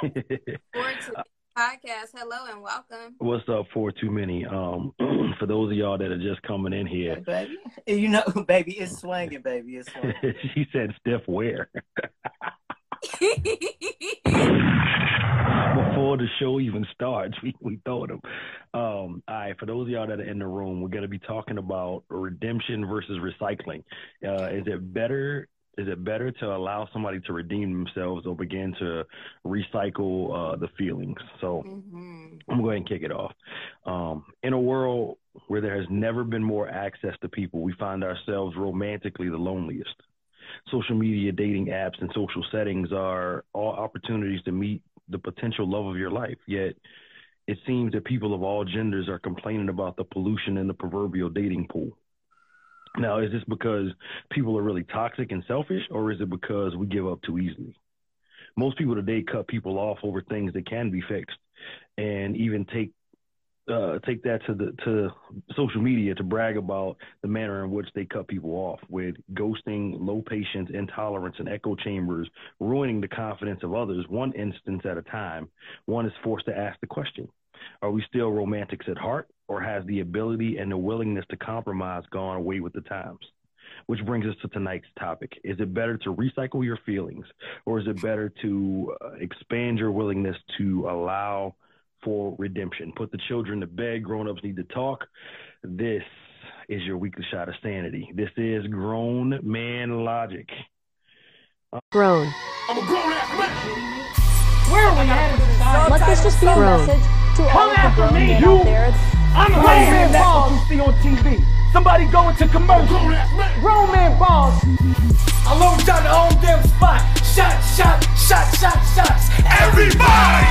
Forward to podcast. Hello and welcome. What's up for too many? Um, for those of y'all that are just coming in here, Hey, baby. You know, baby, it's swinging, baby. It's swinging. she said stiff wear before the show even starts. We we told them. Um, all right, for those of y'all that are in the room, we're gonna be talking about redemption versus recycling. Uh, is it better? Is it better to allow somebody to redeem themselves or begin to recycle uh, the feelings? So Mhm. I'm going to go ahead and kick it off. Um, in a world where there has never been more access to people, we find ourselves romantically the loneliest. Social media, dating apps, and social settings are all opportunities to meet the potential love of your life. Yet, it seems that people of all genders are complaining about the pollution in the proverbial dating pool. Now, is this because people are really toxic and selfish, or is it because we give up too easily? Most people today cut people off over things that can be fixed, and even take uh, take that to the to social media to brag about the manner in which they cut people off with ghosting, low patience, intolerance, and echo chambers, ruining the confidence of others one instance at a time. One is forced to ask the question: Are we still romantics at heart, or has the ability and the willingness to compromise gone away with the times? Which brings us to tonight's topic. Is it better to recycle your feelings, or is it better to uh, expand your willingness to allow for redemption? Put the children to bed. Grown ups need to talk. This is your weekly shot of sanity. This is grown man logic. Grown. I'm a grown ass man. Where are we headed, society? Let this just be a Grown. message to all Come of the grown men out there. I'm a Grown grown man man that's what you see on TV. Somebody going to commercial. Grown ass man. Grown. I load down the home damn spot. Shot, shot, shot, shot, shots. Everybody.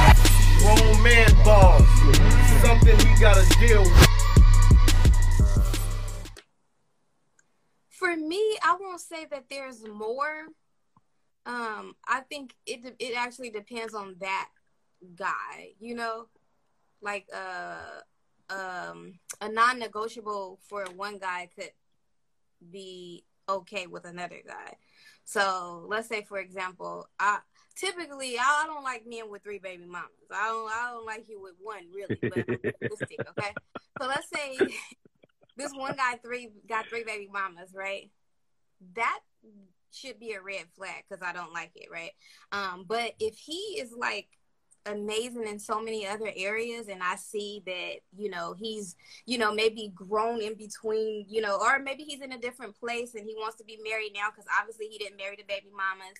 grown man balls. Something we gotta deal with. For me, I won't say that there's more. Um, I think it de- it actually depends on that guy. You know, like uh um a non-negotiable for one guy could be okay with another guy. So let's say, for example, I typically I don't like men with three baby mamas. I don't I don't like you with one really, but realistic, okay. So let's say this one guy three got three baby mamas, right? That should be a red flag because I don't like it, right? Um, but if he is like amazing in so many other areas and I see that, you know, he's, you know, maybe grown in between, you know, or maybe he's in a different place and he wants to be married now because obviously he didn't marry the baby mamas.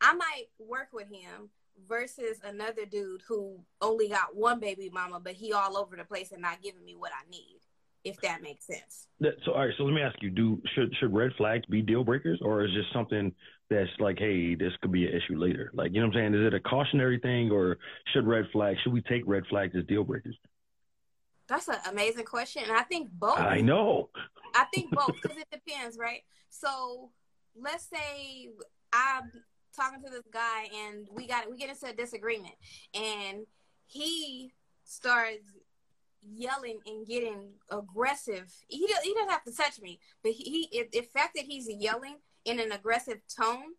I might work with him versus another dude who only got one baby mama, but he all over the place and not giving me what I need, if that makes sense. So, all right. So let me ask you: Do should should red flags be deal breakers, or is this something that's like, hey, this could be an issue later? Like, you know what I'm saying? Is it a cautionary thing, or should red flags? Should we take red flags as deal breakers? That's an amazing question. And I think both. I know. I think both because it depends, right? So let's say I'm talking to this guy and we got we get into a disagreement and he starts yelling and getting aggressive. He he doesn't have to touch me, but he, he it, the fact that he's yelling in an aggressive tone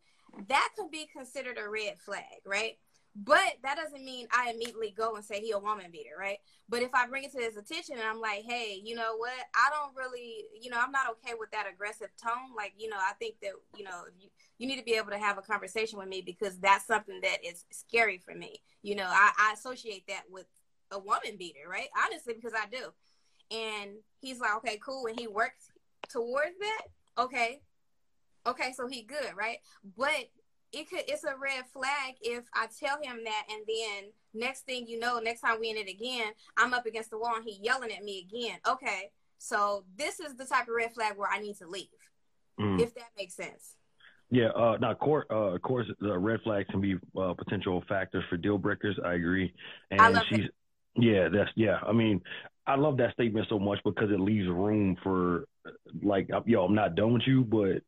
that could be considered a red flag, right? But that doesn't mean I immediately go and say he a woman beater, right? But if I bring it to his attention and I'm like, hey, you know what? I don't really, you know, I'm not okay with that aggressive tone. Like, you know, I think that, you know, you, you need to be able to have a conversation with me because that's something that is scary for me. You know, I, I associate that with a woman beater, right? Honestly, because I do. And he's like, okay, cool. And he works towards that. Okay. Okay, so he good, right? But it could it's a red flag if I tell him that and then next thing you know, next time we in it again, I'm up against the wall and he yelling at me again. Okay. So this is the type of red flag where I need to leave. Mm. If that makes sense. Yeah, uh, now, court, uh, of course, the red flags can be uh, potential factors for deal breakers. I agree, and I love she's, yeah, that's yeah. I mean, I love that statement so much because it leaves room for, like, yo, I'm not done with you, but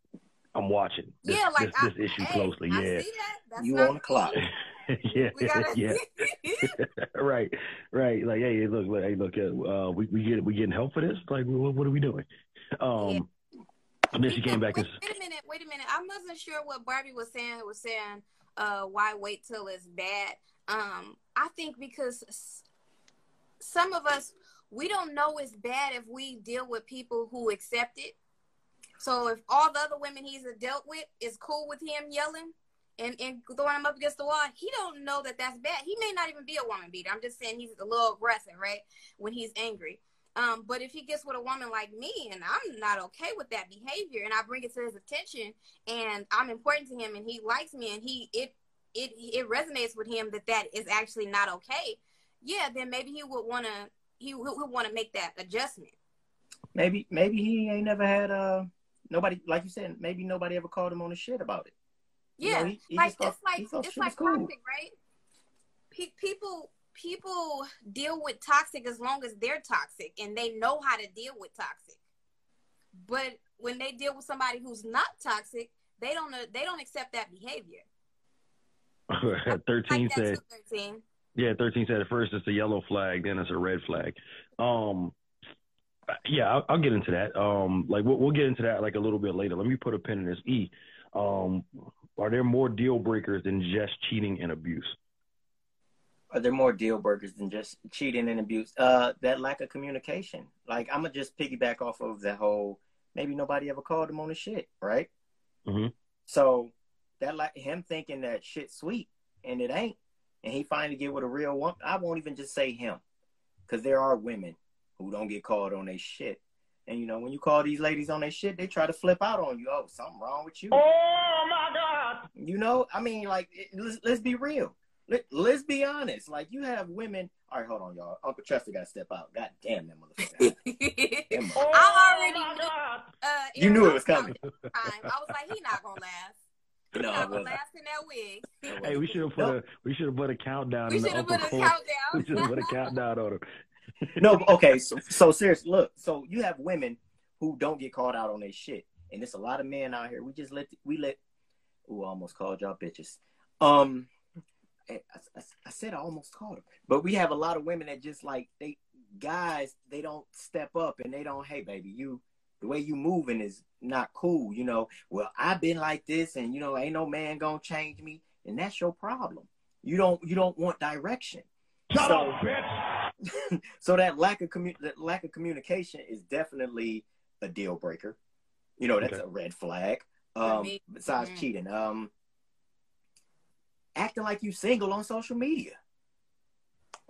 I'm watching this, yeah, like this, I, this issue hey, closely. I Yeah, that. You on the clock. yeah, yeah, right, right. Like, hey, look, look hey, look, uh, we we get we getting help for this. Like, what, what are we doing? Um, and then she came back wait, and wait a minute, wait a minute. I wasn't sure what Barbie was saying. Was saying uh, why wait till it's bad. Um, I think because some of us we don't know it's bad if we deal with people who accept it. So if all the other women he's dealt with is cool with him yelling and, and throwing him up against the wall, he don't know that that's bad. He may not even be a woman beater. I'm just saying he's a little aggressive, right? When he's angry. Um, but if he gets with a woman like me and I'm not okay with that behavior and I bring it to his attention and I'm important to him and he likes me and he it it it resonates with him that that is actually not okay. Yeah, then maybe he would want to he would, want to make that adjustment. Maybe maybe he ain't never had uh nobody like you said. Maybe nobody ever called him on the shit about it. You Yeah, know, he- he like thought- it's like it's like cool. toxic, right? Pe- people people deal with toxic as long as they're toxic and they know how to deal with toxic. But when they deal with somebody who's not toxic, they don't know they don't accept that behavior. Thirteen Like said, too, thirteen. yeah, thirteen said at first it's a yellow flag, then it's a red flag. Um, yeah, I'll, I'll get into that. Um, like we'll, we'll get into that like a little bit later. Let me put a pin in this. E, um, are there more deal breakers than just cheating and abuse? Are there more deal breakers than just cheating and abuse? Uh, that lack of communication. Like I'm gonna just piggyback off of the whole. Maybe nobody ever called him on the shit, right? Mhm. So that like him thinking that shit sweet and it ain't, and he finally get with a real one. I won't even just say him, because there are women who don't get called on their shit. And you know, when you call these ladies on their shit, they try to flip out on you. Oh, something wrong with you. Oh my God! You know, I mean, like, it, let's, let's be real. Let, let's be honest. Like, you have women. All right, hold on, y'all. Uncle Chester got to step out. God damn that motherfucker. That mother- Oh I already my knew- Uh, You knew it was coming. Time. I was like, he not gonna last. No, not it gonna wasn't. last in that wig. Hey, we should have put Nope. a we should have put a countdown. We in the should have put a corner. We should have put a countdown on him. no, okay. So, so seriously, look. So you have women who don't get called out on their shit, and it's a lot of men out here. We just let we let. Ooh, I almost called y'all bitches. Um, I, I, I said I almost called them, but we have a lot of women that just like they guys. They don't step up and they don't. Hey, baby, you the way you moving is not cool. You know. Well, I've been like this, and you know, ain't no man gonna change me, and that's your problem. You don't you don't want direction. Shut So- up, bitch! so that lack of commu- that lack of communication is definitely a deal breaker. You know, that's Okay. a red flag. Um, me. besides Mhm. cheating, um, acting like you single on social media.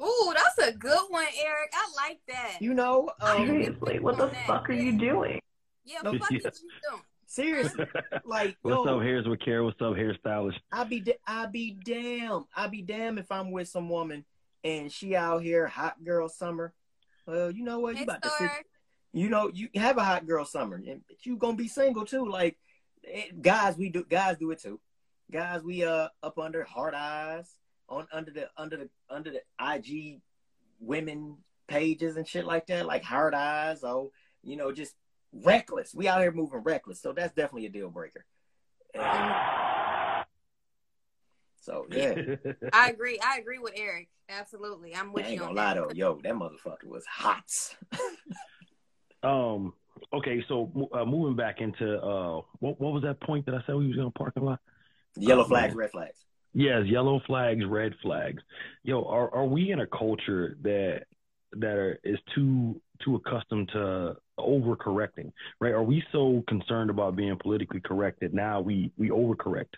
Ooh, that's a good one, Eric. I like that. You know, um, Seriously, what the fuck are you doing? yeah, No, fuck yeah. you doing? seriously, like What's yo, up, Here's with Kara? What's up, hairstylist? I be da- I be damn, I be damn if I'm with some woman and she out here hot girl summer. Well, you know what? You about to sit you know, you have a hot girl summer, and you gonna be single too. Like guys, we do guys do it too. Guys, we uh up under hard eyes on under the under the under the IG women pages and shit like that, like hard eyes. Oh, you know, just reckless. We out here moving reckless, so that's definitely a deal breaker. So yeah, I agree. I agree with Eric. Absolutely. I'm I with ain't you gonna on lie that. though, yo, that motherfucker was hot. um. Okay, so uh, moving back into uh, what what was that point that I said we was gonna parking lot? Yellow Oh, flags, man. red flags. Yes, yellow flags, red flags. Yo, are are we in a culture that that are, is too too accustomed to overcorrecting? Right? Are we so concerned about being politically correct that now we we overcorrect?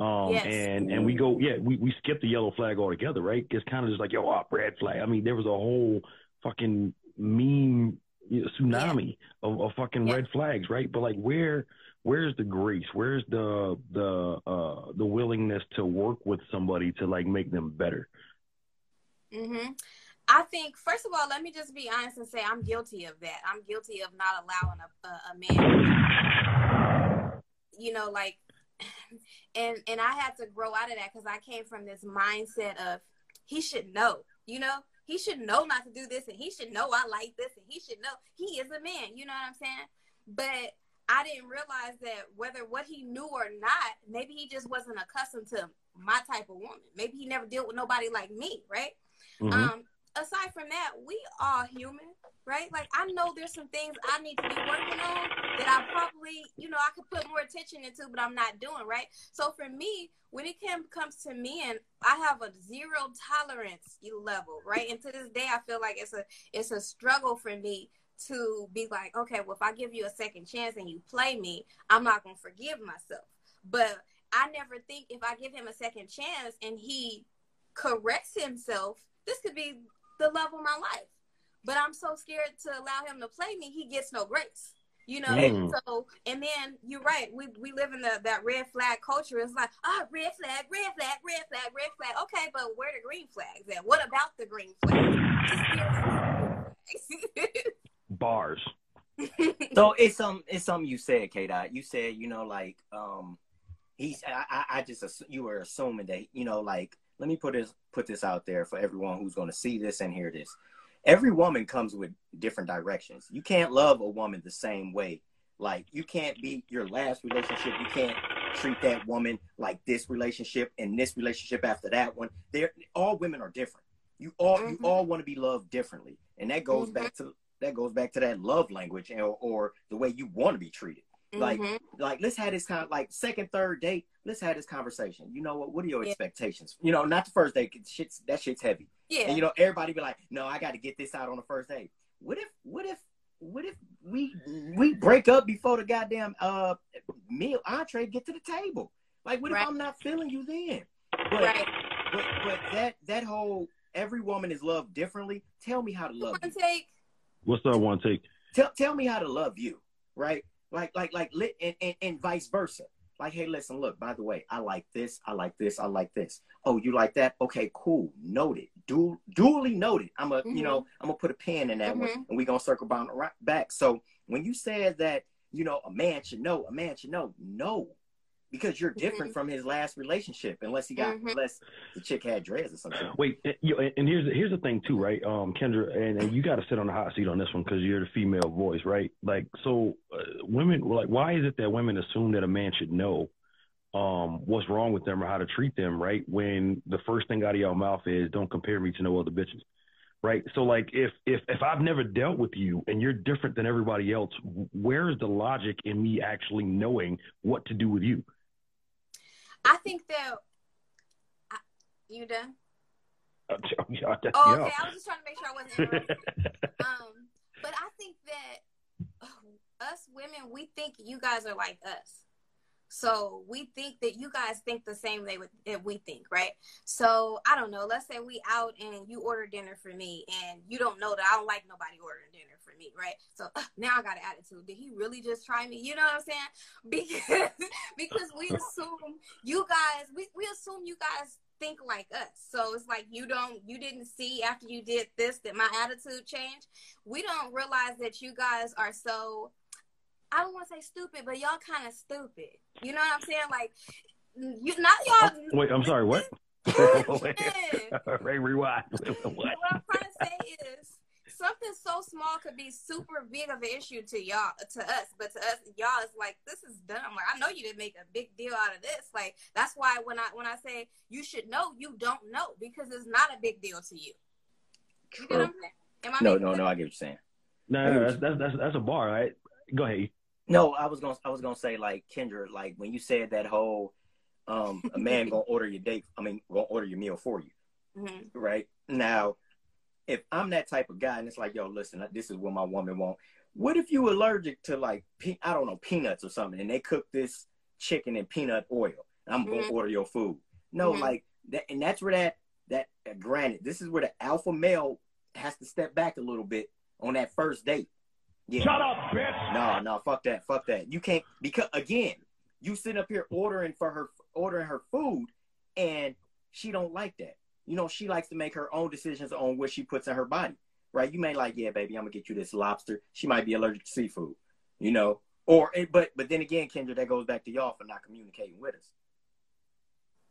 Um, Yes. and and we go, yeah, we we skip the yellow flag altogether, right? It's kind of just like yo, oh, red flag. I mean, there was a whole fucking meme you know, tsunami of, of fucking Yeah. red flags, right? But like, where where's the grace? Where's the the uh the willingness to work with somebody to like make them better? Mm-hmm. I think, first of all, let me just be honest and say I'm guilty of that. I'm guilty of not allowing a, a, a man, you know, like, and and I had to grow out of that because I came from this mindset of he should know, you know, he should know not to do this, and he should know I like this, and he should know he is a man. You know what I'm saying? But I didn't realize that whether what he knew or not, maybe he just wasn't accustomed to my type of woman. Maybe he never dealt with nobody like me, right? Mhm. Um, aside from that, we are human. Right? Like I know there's some things I need to be working on that I probably, you know, I could put more attention into, but I'm not doing, right? So for me, when it comes to men, I have a zero tolerance level, right? And to this day, I feel like it's a it's a struggle for me to be like, okay, well, if I give you a second chance and you play me, I'm not gonna forgive myself. But I never think if I give him a second chance and he corrects himself, this could be the love of my life. But I'm so scared to allow him to play me, he gets no grace. You know, Mm. so and then you're right. We we live in the that red flag culture. It's like, ah, red flag, red flag, red flag, red flag. Okay, but where the green flags at? What about the green flags? Bars. So it's some it's something you said, K Dot. You said, you know, like um he's I, I I just assu- you were assuming that, you know, like let me put this put this out there for everyone who's gonna see this and hear this. Every woman comes with different directions. You can't love a woman the same way. Like you can't be your last relationship, you can't treat that woman like this relationship and this relationship after that one. They're all women are different. You all you Mhm. all want to be loved differently. And that goes Mhm. back to that goes back to that love language or, or the way you want to be treated. Like, Mhm. like let's have this kind of like second, third date. Let's have this conversation. You know what? What are your Yeah. expectations? You know, not the first date. 'cause Shit's that shit's heavy. yeah, And you know, everybody be like, "No, I got to get this out on the first date." What if? What if? What if we we break up before the goddamn uh meal entree get to the table? Like, what Right. if I'm not feeling you then? But, right. but but that that whole every woman is loved differently. Tell me how to love you One take. What's that one take? tell tell me how to love you, right? Like like like lit and, and, and vice versa. Like, hey, listen, look, by the way, I like this, I like this, I like this. Oh, you like that? Okay, cool. Noted. Du- duly noted. I'm a you know, I'm gonna put a pin in that one Mhm. and we're gonna circle right back. So when you said that, you know, a man should know, a man should know, no. Because you're different from his last relationship, unless he got Mhm. unless the chick had dreads or something. Wait, and, you know, and here's here's the thing too, right? Um, Kendra, and, and you got to sit on the hot seat on this one because you're the female voice, right? Like, so uh, women, like, why is it that women assume that a man should know um what's wrong with them or how to treat them, right? When the first thing out of your mouth is, "Don't compare me to no other bitches." Right. So, like, if if if I've never dealt with you and you're different than everybody else, where's the logic in me actually knowing what to do with you? I think that. I, you done? Oh, okay. I was just trying to make sure I wasn't um, but I think that us women, we think you guys are like us. So we think that you guys think the same way that we think, right? So I don't know. Let's say we out and you order dinner for me, and you don't know that I don't like nobody ordering dinner for me, right? So uh, now I got an attitude. Did he really just try me? You know what I'm saying? Because because we assume you guys, we, we assume you guys think like us. So it's like you don't you didn't see after you did this that my attitude changed. We don't realize that you guys are so I don't want to say stupid, but y'all kind of stupid. You know what I'm saying? Like you not y'all oh, Wait, I'm sorry. What? Ray, rewind. what? what I'm trying to say is something so small could be super big of an issue to y'all to us but to us y'all is like this is dumb like i know you didn't make a big deal out of this like that's why when i when i say you should know you don't know because it's not a big deal to you you get what oh. I'm? Am I No, no, sense? no. I get what you're saying. No, no, that's, that's that's that's a bar, right? Go ahead. No, I was gonna I was gonna say like Kendra, like when you said that whole um a man gonna order your date I mean gonna order your meal for you, Mhm. right? Now, if I'm that type of guy and it's like, yo, listen, this is what my woman want. What if you allergic to like pe- I don't know, peanuts or something and they cook this chicken in peanut oil? I'm gonna Mhm. order your food. No, Mhm. like that and that's where that that uh, granted, this is where the alpha male has to step back a little bit on that first date. Yeah. Shut up, bitch. No, no, fuck that, fuck that. You can't because again, you sit up here ordering for her, ordering her food, and she don't like that. You know, she likes to make her own decisions on what she puts in her body, right? You may like, yeah, baby, I'm gonna get you this lobster. She might be allergic to seafood, you know, or eh, but but then again, Kendra, that goes back to y'all for not communicating with us.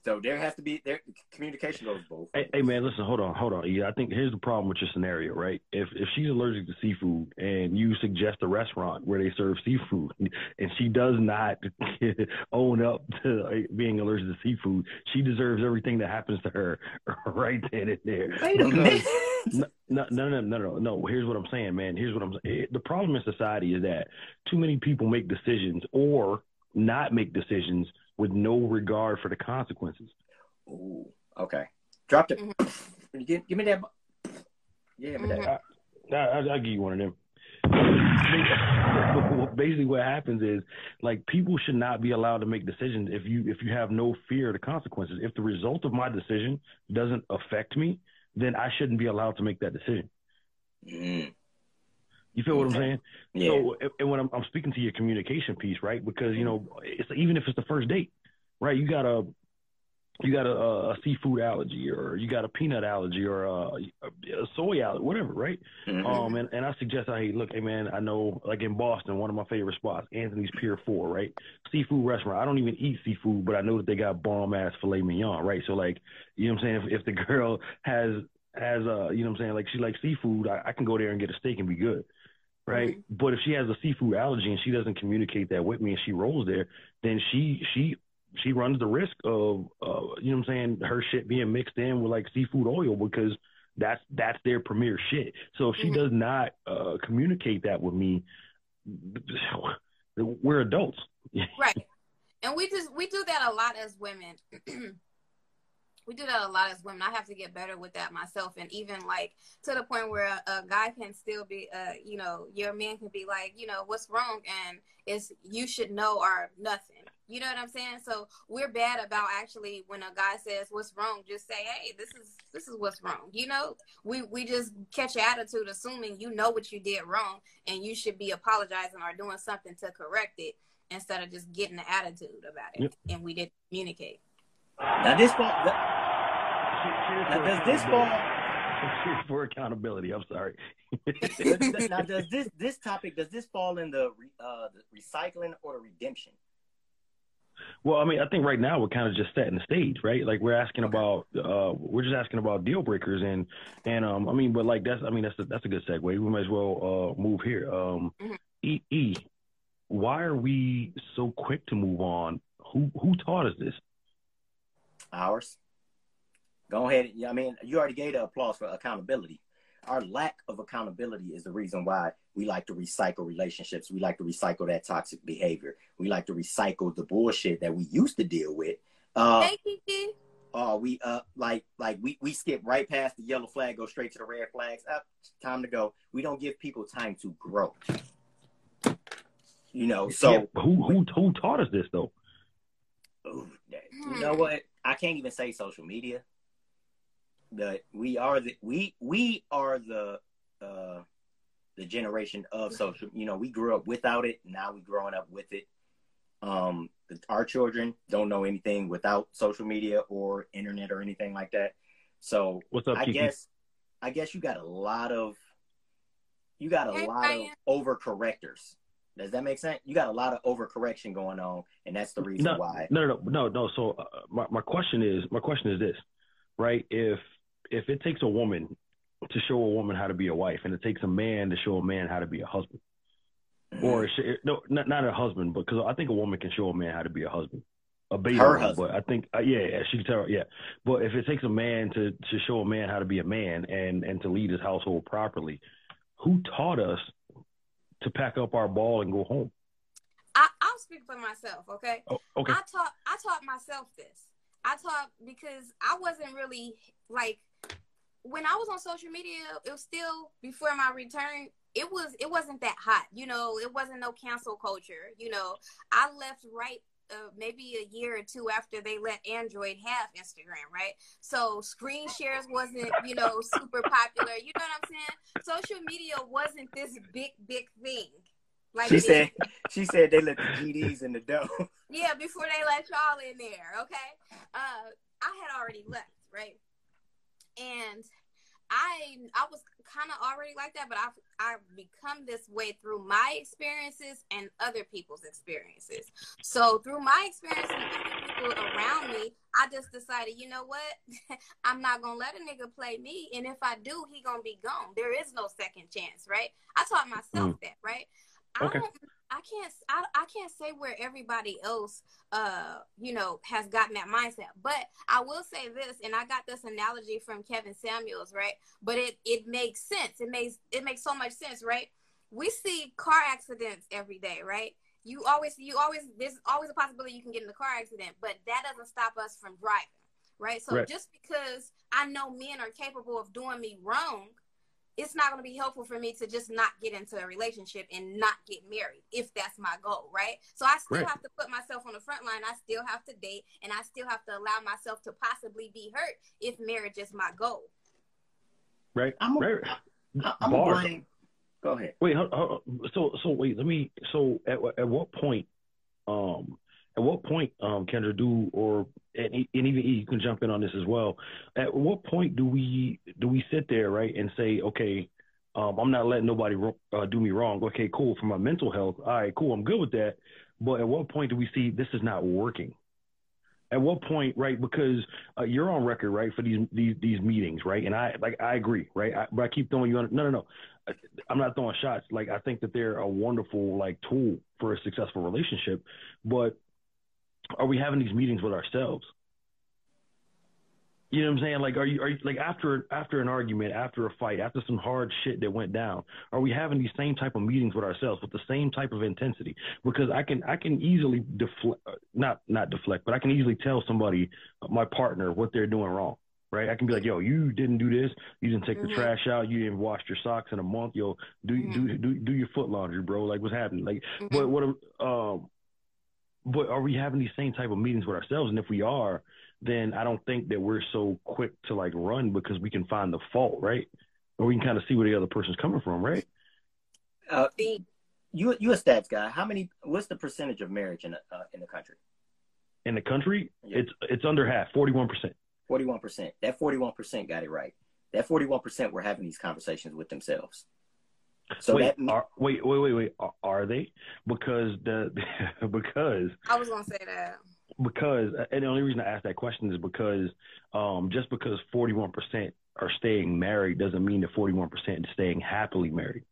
So there has to be there communication goes both. Hey, hey, man, listen, hold on, hold on. Yeah, I think here's the problem with your scenario, right? If if she's allergic to seafood and you suggest a restaurant where they serve seafood and she does not own up to uh, being allergic to seafood, she deserves everything that happens to her right then and there. Wait a minute. no, no, no, no, no, no, no. Here's what I'm saying, man. Here's what I'm saying. The problem in society is that too many people make decisions or not make decisions with no regard for the consequences. Ooh, okay. Dropped it. Mm-hmm. Give, give me that. Yeah, give me that. I, I, I'll give you one of them. Basically, what happens is like people should not be allowed to make decisions if you if you have no fear of the consequences. If the result of my decision doesn't affect me, then I shouldn't be allowed to make that decision. Mm. You feel what I'm saying? Yeah. So, and- when I'm, I'm speaking to your communication piece, right? Because you know, it's even if it's the first date, right? You got a you got a, a seafood allergy, or you got a peanut allergy, or a, a soy allergy, whatever, right? Mhm. Um, and, and I suggest, hey, look, hey man, I know, like in Boston, one of my favorite spots, Anthony's Pier Four, right? Seafood restaurant. I don't even eat seafood, but I know that they got bomb ass filet mignon, right? So like, you know what I'm saying? If, if the girl has has uh, you know what I'm saying, like she likes seafood, I, I can go there and get a steak and be good, right? But if she has a seafood allergy and she doesn't communicate that with me and she rolls there, then she she she runs the risk of uh, you know what I'm saying, her shit being mixed in with like seafood oil because that's that's their premier shit. So if she Mhm. does not uh, communicate that with me, we're adults. right and we just we do that a lot as women we do that a lot as women. I have to get better with that myself. And even like to the point where a, a guy can still be uh you know your man can be like you know what's wrong? And it's you should know or nothing. You know what i'm saying? So we're bad about actually when a guy says what's wrong? just say hey this is this is what's wrong. You know? We we just catch your attitude assuming you know what you did wrong and you should be apologizing or doing something to correct it instead of just getting the attitude about it Yep. and we didn't communicate Now this fall. Now does this fall? for accountability? I'm sorry. now does this this topic does this fall in the re, uh the recycling or the redemption? Well, I mean, I think right now we're kind of just setting the stage, right? Like we're asking about, uh, we're just asking about deal breakers, and and um, I mean, but like that's, I mean, that's a, that's a good segue. We might as well uh move here. Um, Mhm. E E, why are we so quick to move on? Who who taught us this? Ours. Go ahead. I mean, you already gave the applause for accountability. Our lack of accountability is the reason why we like to recycle relationships. We like to recycle that toxic behavior. We like to recycle the bullshit that we used to deal with. Uh, hey Kiki. uh we uh like like we we skip right past the yellow flag, go straight to the red flags. Up, time to go. We don't give people time to grow. You know, so Yeah, who who who taught us this though? Ooh, you know what? I can't even say social media. That we are the we we are the uh the generation of social. You know, we grew up without it. Now we're growing up with it. Um, the, our children don't know anything without social media or internet or anything like that. So What's up, I Kiki? guess I guess you got a lot of you got a Hey, lot of Ryan. overcorrectors. Does that make sense? You got a lot of overcorrection going on, and that's the reason no, why. No, no, no, no. So uh, my my question is my question is this, right? If if it takes a woman to show a woman how to be a wife, and it takes a man to show a man how to be a husband, Mm-hmm. or should- no, not not a husband, but because I think a woman can show a man how to be a husband, a beta Her husband. But I think uh, yeah, yeah, she can tell. Yeah, but if it takes a man to to show a man how to be a man and and to lead his household properly, who taught us to pack up our ball and go home? I, I'll speak for myself, okay? Oh, okay. I taught I taught myself this. I taught because I wasn't really like when I was on social media, it was still before my return, it was it wasn't that hot. You know, it wasn't no cancel culture. You know, I left right uh, maybe a year or two after they let Android have Instagram, right? So screen shares wasn't, you know, super popular. You know what I'm saying? Social media wasn't this big, big thing. Like She said she said they let the GDs in the dough. yeah, before they let y'all in there, okay? Uh, I had already left, right? And I I was kind of already like that, but I've I've become this way through my experiences and other people's experiences. So through my experiences and other people around me, I just decided, you know what? I'm not gonna let a nigga play me, and if I do, he gonna be gone. There is no second chance, right? I taught myself hmm. that, right? I Okay. don't I can't I, I can't say where everybody else uh you know has gotten that mindset but I will say this and I got this analogy from Kevin Samuels right? But it it makes sense. It makes it makes so much sense right? We see car accidents every day right? You always you always there's always a possibility you can get in a car accident but that doesn't stop us from driving right? So Right. just because I know men are capable of doing me wrong it's not going to be helpful for me to just not get into a relationship and not get married if that's my goal, right? So I still Right. have to put myself on the front line. I still have to date and I still have to allow myself to possibly be hurt if marriage is my goal. Right. I'm a- right. I, I'm gonna Bars. blame. Go ahead. Wait, hold- hold- so so wait, let me. So at at what point, um, at what point, um, Kendra, do or and, and even you can jump in on this as well. At what point do we do we sit there right and say, okay, um, I'm not letting nobody uh, do me wrong. Okay, cool. For my mental health, all right, cool. I'm good with that. But at what point do we see this is not working? At what point, right? Because uh, you're on record, right, for these these these meetings, right? And I like I agree, right? I, but I keep throwing you on. No, no, no. I'm not throwing shots. Like I think that they're a wonderful like tool for a successful relationship, but are we having these meetings with ourselves? You know what I'm saying? Like, are you are you like after after an argument, after a fight, after some hard shit that went down, are we having these same type of meetings with ourselves with the same type of intensity? Because I can I can easily deflect, not not deflect, but I can easily tell somebody, my partner, what they're doing wrong. Right? I can be like, yo, you didn't do this. You didn't take Mhm. the trash out. You didn't wash your socks in a month. Yo, do do do do your foot laundry, bro. Like, what's happening? Like, Mhm. but what? Um, but are we having these same type of meetings with ourselves? And if we are, then I don't think that we're so quick to like run because we can find the fault, right? Or we can kind of see where the other person's coming from, right? Uh, See, you you a stats guy? How many? What's the percentage of marriage in the uh, in the country? In the country, Yeah. it's it's under half, forty one percent. Forty one percent. That forty one percent got it right. That forty one percent were having these conversations with themselves. So wait, that are, wait, wait, wait, wait. Are, are they? Because the because I was going to say that. because and the only reason I ask that question is because um, just because forty one percent are staying married doesn't mean that forty one percent is staying happily married.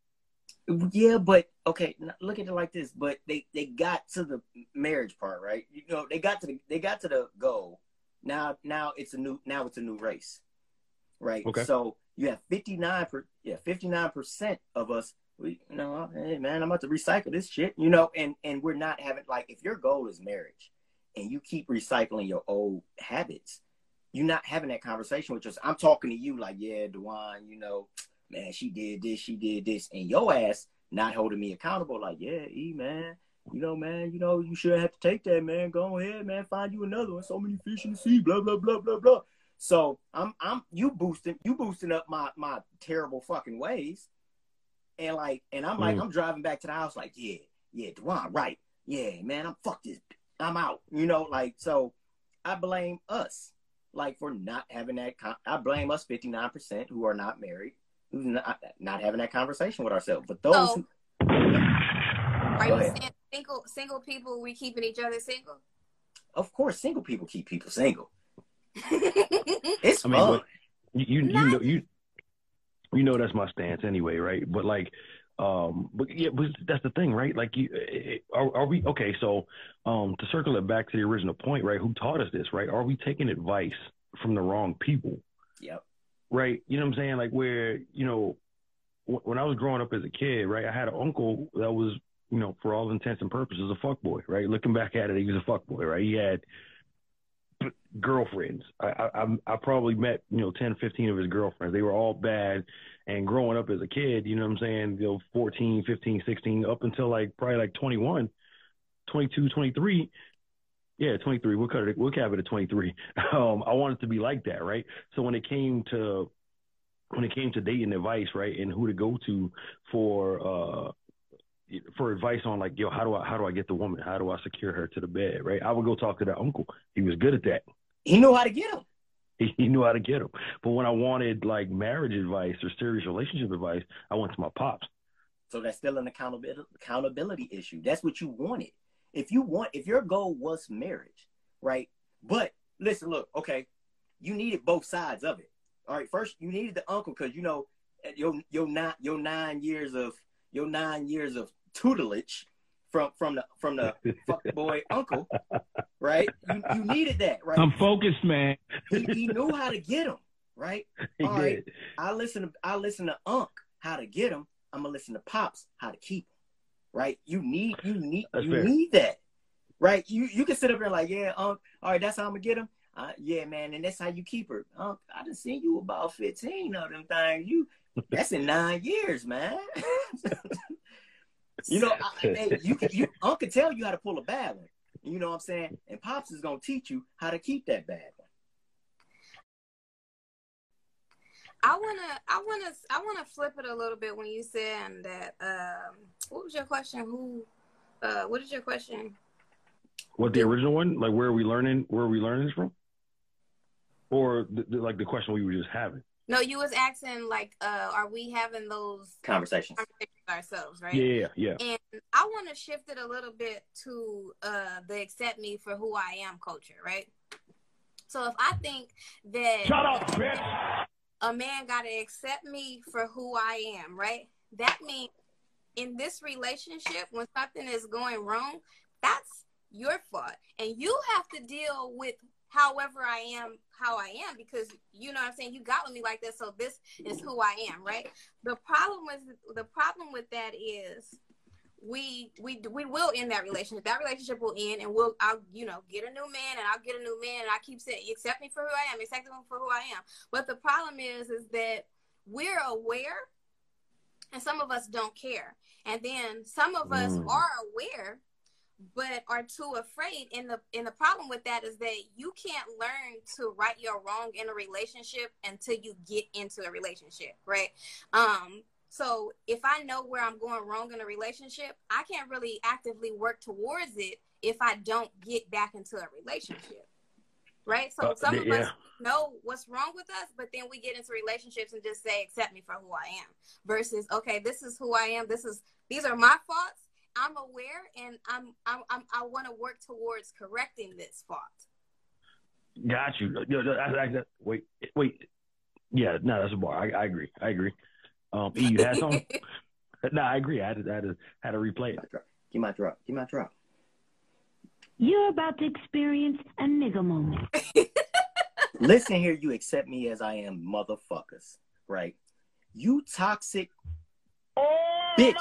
Yeah, but okay, look at it like this. But they they got to the marriage part, right? You know, they got to the they got to the goal. Now now it's a new now it's a new race, right? Okay. So you have fifty nine per yeah fifty nine percent of us. We you know, oh, hey man, I'm about to recycle this shit, you know, and and we're not having like if your goal is marriage, and you keep recycling your old habits, you're not having that conversation with us. I'm talking to you like, yeah, Dewan, you know, man, she did this, she did this, and your ass not holding me accountable. Like, yeah, E man, you know, man, you know, you shouldn't have to take that, man. Go ahead, man, find you another one. So many fish in the sea, blah blah blah blah blah. So I'm I'm you boosting you boosting up my my terrible fucking ways, and like, and I'm like, Mm. I'm driving back to the house, like, yeah, yeah, Dewan, right, yeah, man, I'm fuck this, I'm out, you know, like, so I blame us, like, for not having that. Con- I blame us, fifty nine percent who are not married who's not, not having that conversation with ourselves. But those, So- who, Are you saying single single people we keeping each other single? of course, single people keep people single. It's I mean, fun. but you you, you know you you know that's my stance anyway, right? But like, um, but yeah, but that's the thing, right? Like, you are, are we okay? So, um, to circle it back to the original point, right? Who taught us this, right? Are we taking advice from the wrong people, Yep. right? You know what I'm saying? Like, where you know, wh- when I was growing up as a kid, right? I had an uncle that was, you know, for all intents and purposes, a fuck boy, right? Looking back at it, he was a fuck boy, right? He had girlfriends. I, I I- probably met you know 10, 15 of his girlfriends. They were all bad. And growing up as a kid, you know what I'm saying, you know, 14, 15, 16, up until like probably like 21, 22, 23. Yeah, 23. We'll cut it. We'll cap it at 23. Um, I wanted to be like that, right? So when it came to when it came to dating advice, right, and who to go to for uh for advice on like, yo, how do I how do I get the woman? How do I secure her to the bed, right? I would go talk to that uncle. He was good at that. He knew how to get them. He, he knew how to get them. But when I wanted like marriage advice or serious relationship advice, I went to my pops. So that's still an accountability accountability issue. That's what you wanted. If you want, if your goal was marriage, right? But listen, look, okay, you needed both sides of it. All right, first you needed the uncle because you know your your nine your nine years of your nine years of tutelage from from the from the fuck boy uncle, right? You you needed that, right? I'm focused, man. he, he knew how to get him, right? He All right. did. I listen to I listen to Unc how to get him. I'm gonna listen to Pops how to keep him. Right? You need you need That's you fair. need that. Right? You you can sit up there like, yeah, Unc, all right, that's how I'm gonna get him. Uh, yeah, man, and that's how you keep her. Unc, I done seen you about 15 of them things. You that's in nine years, man. you know, I, hey, you can you Unc can tell you how to pull a bad one. You know what I'm saying? And Pops is gonna teach you how to keep that bad one. I wanna, I wanna, I wanna flip it a little bit when you said that. Um, what was your question? Who? Uh, what is your question? What the original one? Like where are we learning? Where are we learning this from? Or the, the, like the question we were just having? No, you was asking like, uh, are we having those Conversations. conversations ourselves, right? Yeah, yeah. And I want to shift it a little bit to uh, the accept me for who I am culture, right? So if I think that Shut up, bitch. a man got to accept me for who I am, right? That means in this relationship, when something is going wrong, that's your fault. And you have to deal with however I am, how I am, because you know what I'm saying? You got with me like this, so this is who I am, right? The problem with the problem with that is we we we will end that relationship. That relationship will end, and we'll I'll you know get a new man, and I'll get a new man, and I keep saying accept me for who I am, accept me for who I am. But the problem is is that we're aware, and some of us don't care, and then some of us Mm. are aware, but are too afraid. And the and the problem with that is that you can't learn to right your wrong in a relationship until you get into a relationship, right? Um, so if I know where I'm going wrong in a relationship, I can't really actively work towards it if I don't get back into a relationship. Right? So Uh, some of yeah. us know what's wrong with us, but then we get into relationships and just say, accept me for who I am. Versus, okay, this is who I am. This is these are my faults. I'm aware and I'm I'm, I'm I want to work towards correcting this fault. Got you. Yo, yo, I, I, wait, wait. Yeah, no, that's a bar. I, I agree. I agree. Um, E, you had something? no, I agree. I had to, I had to, had to replay it. Give my drop. Give my drop. You're about to experience a nigga moment. Listen here, you accept me as I am, motherfuckers. Right? You toxic Oh Bitches.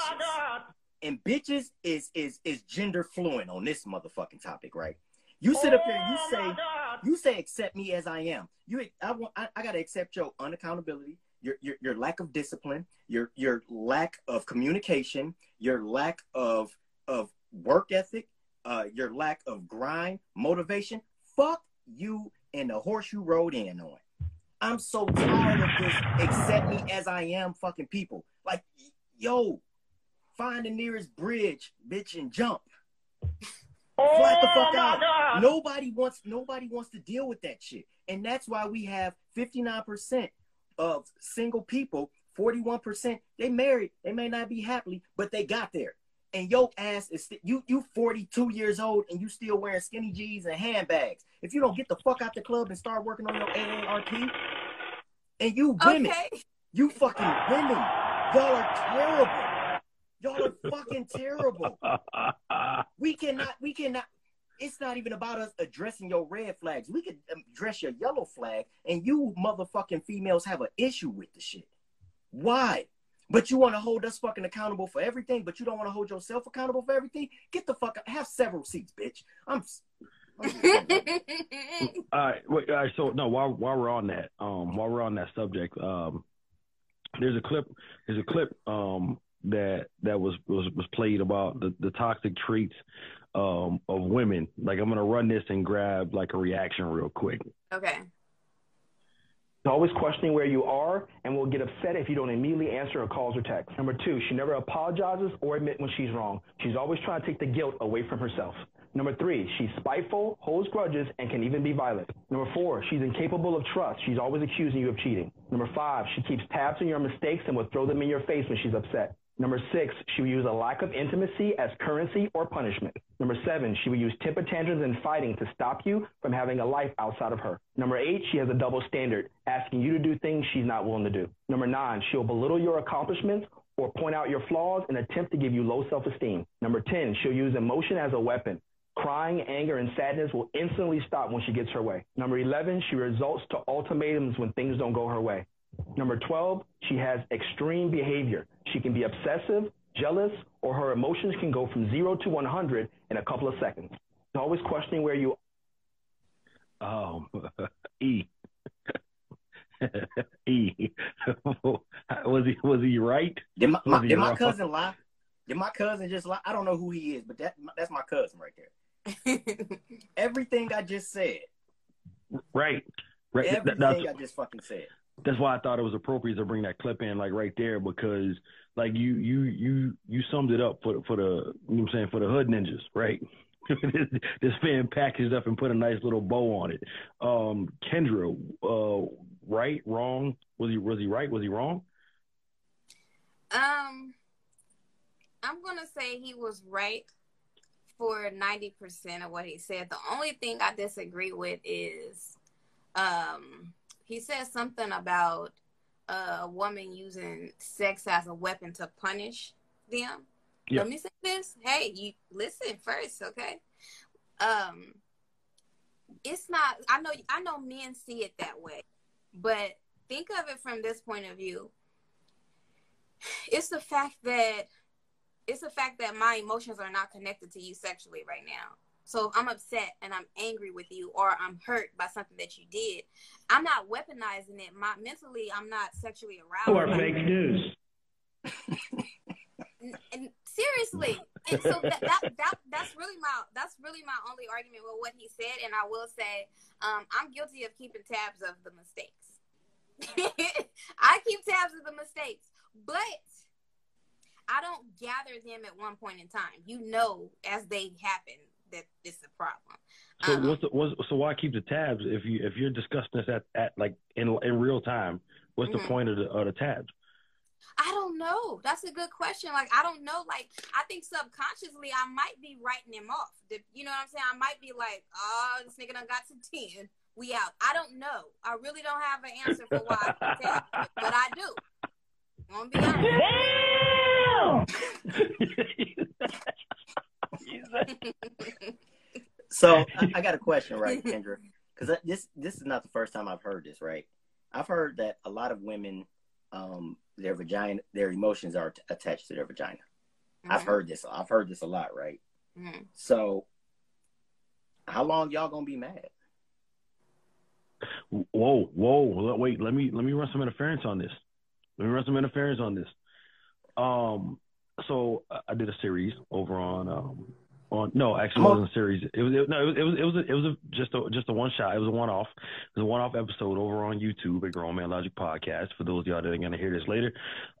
And bitches is is is gender fluent on this motherfucking topic, right? You sit up here and you Oh, say you say accept me as I am. You I want I, I gotta accept your unaccountability, your, your your lack of discipline, your your lack of communication, your lack of of work ethic, uh, your lack of grind, motivation. Fuck you and the horse you rode in on. I'm so tired of this accept me as I am fucking people. Like, yo, find the nearest bridge, bitch, and jump. Oh Flat the fuck oh out. God. Nobody wants nobody wants to deal with that shit. And that's why we have 59% of single people, 41%, they married, they may not be happily, but they got there. And your ass is st- you you 42 years old and you still wearing skinny jeans and handbags. If you don't get the fuck out the club and start working on your AARP, and you women, Okay. you fucking women, y'all are terrible. Y'all are fucking terrible. We cannot, we cannot. It's not even about us addressing your red flags. We could address your yellow flag, and you motherfucking females have an issue with the shit. Why? But you want to hold us fucking accountable for everything, but you don't want to hold yourself accountable for everything. Get the fuck up. Have several seats, bitch. I'm. I'm All right, wait, all right. So no, while while we're on that, um, while we're on that subject, um, there's a clip. There's a clip um that that was was was played about the the toxic traits um of women. Like I'm gonna run this and grab like a reaction real quick. okay. always questioning where you are and will get upset if you don't immediately answer her calls or texts. Number two, she never apologizes or admit when she's wrong. She's always trying to take the guilt away from herself. Number three, she's spiteful, holds grudges, and can even be violent. Number four, she's incapable of trust. She's always accusing you of cheating. Number five, she keeps tabs on your mistakes and will throw them in your face when she's upset. Number six, she will use a lack of intimacy as currency or punishment. Number seven, she will use temper tantrums and fighting to stop you from having a life outside of her. Number eight, she has a double standard, asking you to do things she's not willing to do. Number nine, she'll belittle your accomplishments or point out your flaws and attempt to give you low self-esteem. Number 10, she'll use emotion as a weapon. Crying, anger, and sadness will instantly stop when she gets her way. Number 11, she resorts to ultimatums when things don't go her way. Number 12, she has extreme behavior. She can be obsessive, jealous, or her emotions can go from zero to 100 in a couple of seconds. She's always questioning where you Um, E. e. was he was he right? Did my, my, Was he did my cousin lie? Did my cousin just lie? I don't know who he is, but that that's my cousin right there. Everything I just said, Right. Right. Everything that's, I just fucking said. That's why I thought it was appropriate to bring that clip in, like right there, because like you you you you summed it up for for the you know what I'm saying for the hood ninjas, right? this fan packaged up and put a nice little bow on it. Um, Kendra, uh, right, wrong? Was he was he right? Was he wrong? Um, I'm gonna say he was right for ninety percent of what he said. The only thing I disagree with is, um, he said something about a woman using sex as a weapon to punish them. Yeah. Let me say this. Hey, you listen first, okay? Um, it's not. I know. I know men see it that way, but think of it from this point of view it's the fact that it's the fact that my emotions are not connected to you sexually right now. So if I'm upset and I'm angry with you or I'm hurt by something that you did, I'm not weaponizing it. My mentally I'm not sexually aroused. Are fake news. And, and seriously, and so that, that that that's really my that's really my only argument with what he said. And I will say, um, I'm guilty of keeping tabs of the mistakes. I keep tabs of the mistakes, but I don't gather them at one point in time. You know, as they happen, that it's a problem. So Um, what's the, what's, so why keep the tabs if you if you're discussing this at, at like in in real time? What's Mhm. the point of the of the tabs? I don't know. That's a good question. Like, I don't know. Like, I think subconsciously I might be writing him off. The- You know what I'm saying? I might be like, oh, this nigga done got to 10. We out. I don't know. I really don't have an answer for why I keep tabs, but, but I do. I'm gonna be honest. So I, I got a question, right, Kendra? Because this this is not the first time I've heard this, right? I've heard that a lot of women, um, their vagina, their emotions are t- attached to their vagina. I've Mhm, heard this. I've heard this a lot, right? mhm. So, how long y'all gonna be mad? Whoa, whoa, wait, let me let me run some interference on this. Let me run some interference on this. Um, so I- I did a series over on um on no, actually it wasn't a series. It was it, no, it was it was it was, a, it was a, just a just a one shot. It was a one off. It was a one off episode over on YouTube at Grown Man Logic Podcast. For those of y'all that are gonna hear this later,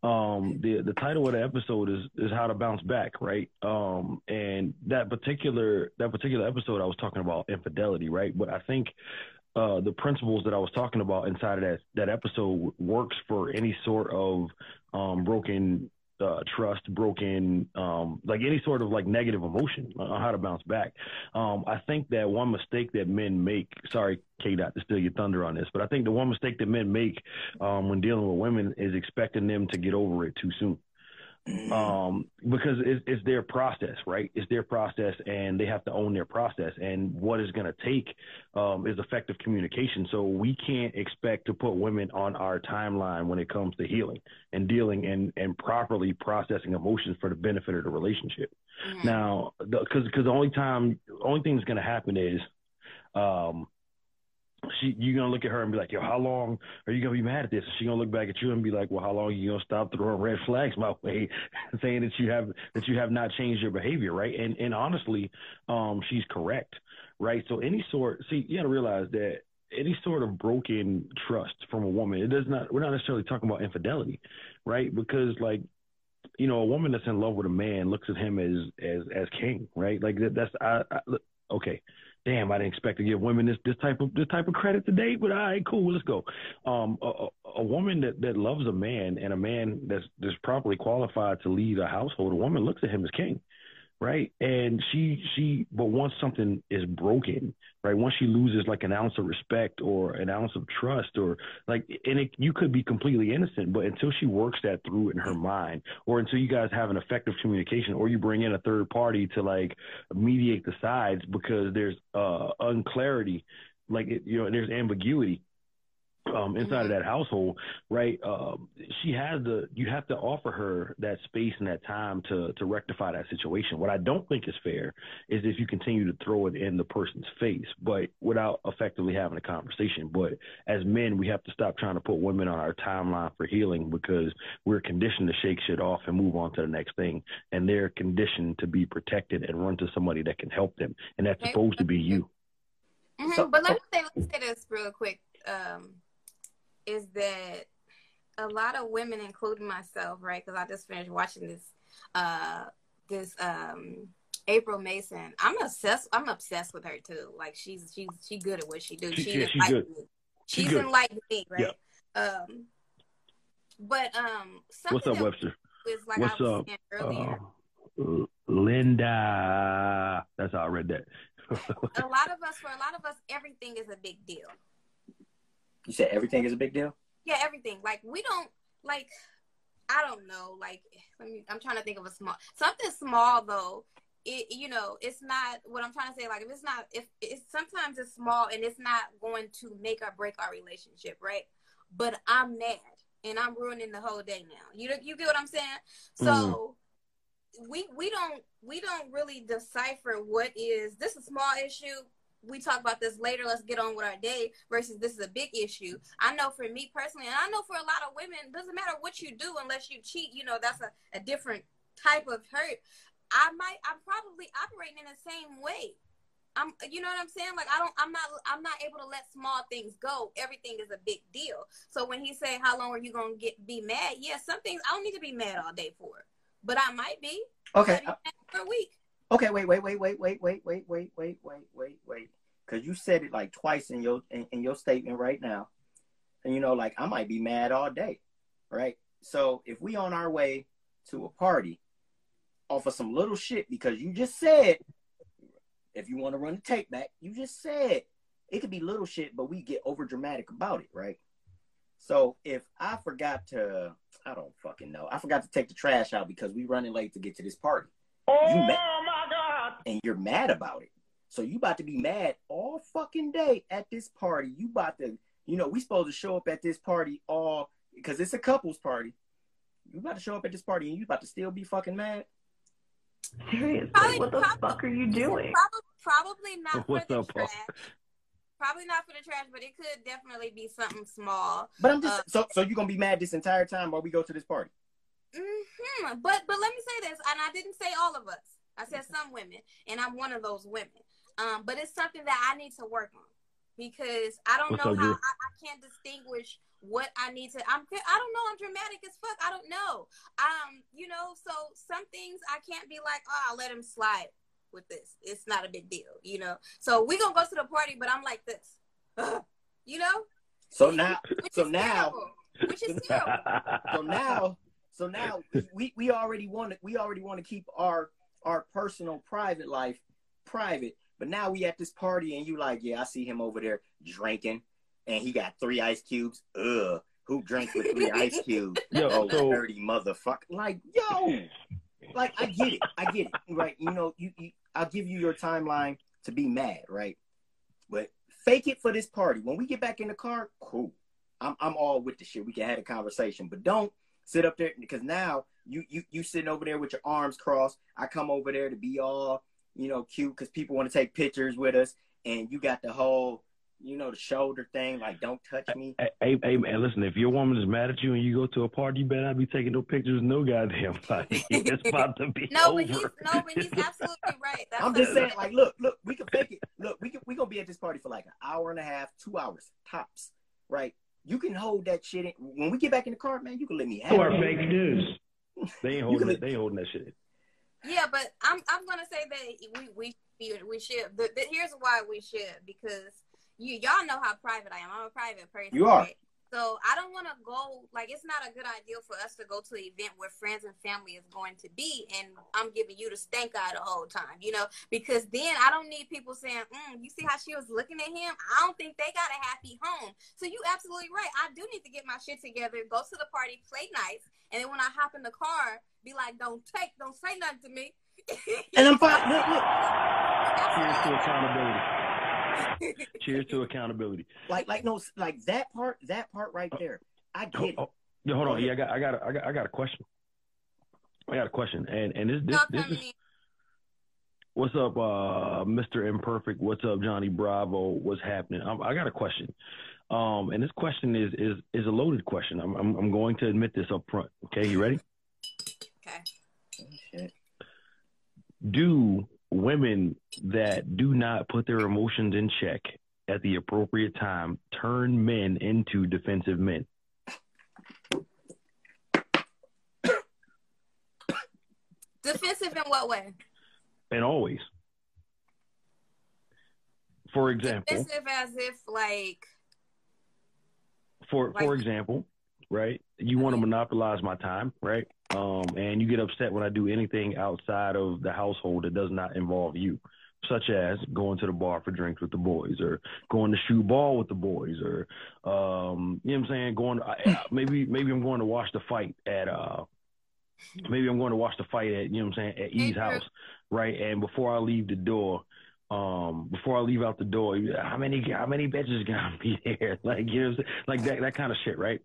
um, the the title of the episode is is how to bounce back, right? Um, and that particular that particular episode, I was talking about infidelity, right? But I think uh, the principles that I was talking about inside of that that episode works for any sort of um, broken uh, trust, broken um, like any sort of like negative emotion on how to bounce back. Um, I think that one mistake that men make. Sorry, K. Dot to steal your thunder on this, but I think the one mistake that men make um, when dealing with women is expecting them to get over it too soon um, because it's, it's their process, right? It's their process, and they have to own their process. And what it's going to take um, is effective communication. So we can't expect to put women on our timeline when it comes to healing and dealing and and properly processing emotions for the benefit of the relationship. Mhm. Now, because because the only time, only thing that's going to happen is, um, she you're gonna look at her and be like, yo, how long are you gonna be mad at this? She gonna look back at you and be like, well, how long are you gonna stop throwing red flags my way, saying that you have that you have not changed your behavior, right? And and honestly, um, she's correct, right? So any sort, see, you gotta realize that any sort of broken trust from a woman, it does not. We're not necessarily talking about infidelity, right? Because like you know, a woman that's in love with a man looks at him as as as king, right? Like that, that's I, I okay. Damn, I didn't expect to give women this this type of this type of credit today, but all right, cool, let's go. Um, a, a, woman that that loves a man and a man that's that's properly qualified to lead a household, a woman looks at him as king, right? And she she but once something is broken, right? Once she loses like an ounce of respect or an ounce of trust or like and it, you could be completely innocent, but until she works that through in her mind or until you guys have an effective communication or you bring in a third party to like mediate the sides because there's uh unclarity like it, you know there's ambiguity um, inside of that household, right? Um, she has the you have to offer her that space and that time to to rectify that situation. What I don't think is fair is if you continue to throw it in the person's face, but without effectively having a conversation. But as men, we have to stop trying to put women on our timeline for healing because we're conditioned to shake shit off and move on to the next thing, and they're conditioned to be protected and run to somebody that can help them, and that's supposed to be you. Mhm, So- but let me say, let me say this real quick. Um, is that a lot of women, including myself, right? Because I just finished watching this, uh, this um, April Mason. I'm obsessed. I'm obsessed with her too. Like she's she's she good at what she do. She- She yeah, she enlightened good. me. She She's good. enlightened me, right? Um, but um, What's up, Webster? was like What's I was up? earlier. Uh, Linda. That's how I read that. a lot of us, for a lot of us, everything is a big deal. You said everything is a big deal. Yeah, everything. Like we don't like. I don't know. Like let me. I'm trying to think of a small something small though. It you know it's not what I'm trying to say. Like if it's not if it's sometimes it's small and it's not going to make or break our relationship, right? But I'm mad and I'm ruining the whole day now. You you get what I'm saying? So mm-hmm. we we don't we don't really decipher what is this a small issue we talk about this later let's get on with our day versus this is a big issue. I know for me personally and i know for a lot of women doesn't matter what you do unless you cheat you know that's a, a different type of hurt. I might i'm probably operating in the same way. I'm you know what i'm saying? Like i don't i'm not i'm not able to let small things go. Everything is a big deal. So when he say how long are you gonna get be mad? Yeah some things i don't need to be mad all day for but i might be. Okay. Be for a week Okay, wait, wait, wait, wait, wait, wait, wait, wait, wait, wait, wait, wait. Because you said it like twice in your in, in your statement right now, and you know, like I might be mad all day, right? So if we on our way to a party, off of some little shit, because you just said, if you want to run the tape back, you just said it could be little shit, but we get over dramatic about it, right? So if I forgot to, I don't fucking know, I forgot to take the trash out because we running late to get to this party. You mad, and you're mad about it. So you about to be mad all fucking day at this party. You about to, you know, we supposed to show up at this party all because it's a couples party. You about to show up at this party and you about to still be fucking mad. Seriously, Probably- what the probably- fuck are you doing? Probably, probably not for What's the up, Paul? trash. Probably not for the trash, but it could definitely be something small. But I'm just Uh, so so you gonna be mad this entire time while we go to this party. hmm But but let me say this, and I didn't say all of us. I said some women, and I'm one of those women. Um, but it's something that I need to work on because I don't What's know how I, I can't distinguish what I need to. I'm I don't know. I'm dramatic as fuck. I don't know. Um, you know, so some things I can't be like, oh, I'll let him slide with this. It's not a big deal, you know. So we gonna go to the party, but I'm like this, Ugh. you know. So now, Which so is now, terrible. which is terrible. so now, so now we we already want to we already want to keep our our personal private life private. But now we at this party and you like, yeah, I see him over there drinking, and he got three ice cubes. Ugh, who drinks with three ice cubes? Yo, oh, so- dirty motherfucker! Like, yo, like I get it, I get it, right? You know, you, you I'll give you your timeline to be mad, right? But fake it for this party. When we get back in the car, cool. I'm I'm all with the shit. We can have a conversation, but don't sit up there because now you you you sitting over there with your arms crossed. I come over there to be all you know cute because people want to take pictures with us, and you got the whole you know the shoulder thing like don't touch me. Hey, hey, hey, man, listen, if your woman is mad at you and you go to a party, you better not be taking no pictures, with no goddamn body. It's about to be No, over. but he's no, but he's absolutely right. That's I'm just a- saying, like, look, look, we can fake it. Look, we can we gonna be at this party for like an hour and a half, two hours tops, right? You can hold that shit in. When we get back in the car, man, you can let me have Or it. fake news. They ain't holding can- it. They ain't holding that shit. Yeah, but I'm I'm gonna say that we we we should. The, the, here's why we should because you y'all know how private I am. I'm a private person. You are. Right? So I don't want to go like it's not a good idea for us to go to an event where friends and family is going to be, and I'm giving you the stank eye the whole time, you know, because then I don't need people saying, mm, "You see how she was looking at him?" I don't think they got a happy home. So you absolutely right. I do need to get my shit together, go to the party, play nice, and then when I hop in the car, be like, "Don't take, don't say nothing to me." and I'm fine. Look, look. Cheers to accountability. Cheers to accountability. Like, like no, like that part, that part right there. I get it. Oh, yeah, hold on. Yeah, I got, I got, a- I got, I got a question. I got a question, and and this, this, this is what's up, uh, Mister Imperfect. What's up, Johnny Bravo? What's happening? Um, I got a question, um, and this question is is is a loaded question. I'm I'm, I'm going to admit this up front. Okay, you ready? Okay. Shit. do women that do not put their emotions in check at the appropriate time turn men into defensive men? Defensive in what way? And always. For example, Defensive as if like for for example, right? You want to monopolize my time, right? Um, and you get upset when I do anything outside of the household that does not involve you, such as going to the bar for drinks with the boys, or going to shoot ball with the boys, or um, you know what I'm saying? Going I, maybe maybe I'm going to watch the fight at uh, maybe I'm going to watch the fight at you know what I'm saying at E's house, right? And before I leave the door, um, before I leave out the door, how many how many bitches gonna be there? Like you know, what I'm saying? like that that kind of shit, right?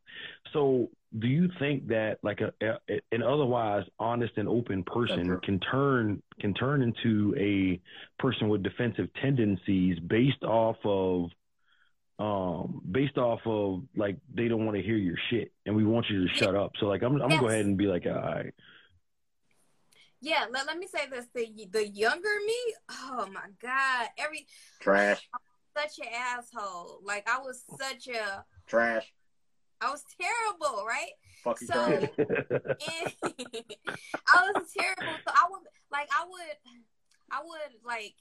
So, do you think that like a, a an otherwise honest and open person can turn can turn into a person with defensive tendencies based off of um based off of like they don't want to hear your shit and we want you to shut up. So like I'm I'm gonna go ahead and be like, all right, yeah, let, let me say this. The the younger me, oh my God. Every Trash, such an asshole. Like I was such a trash, I was terrible, right? fucking So- trash. I was terrible. So I would like I would I would like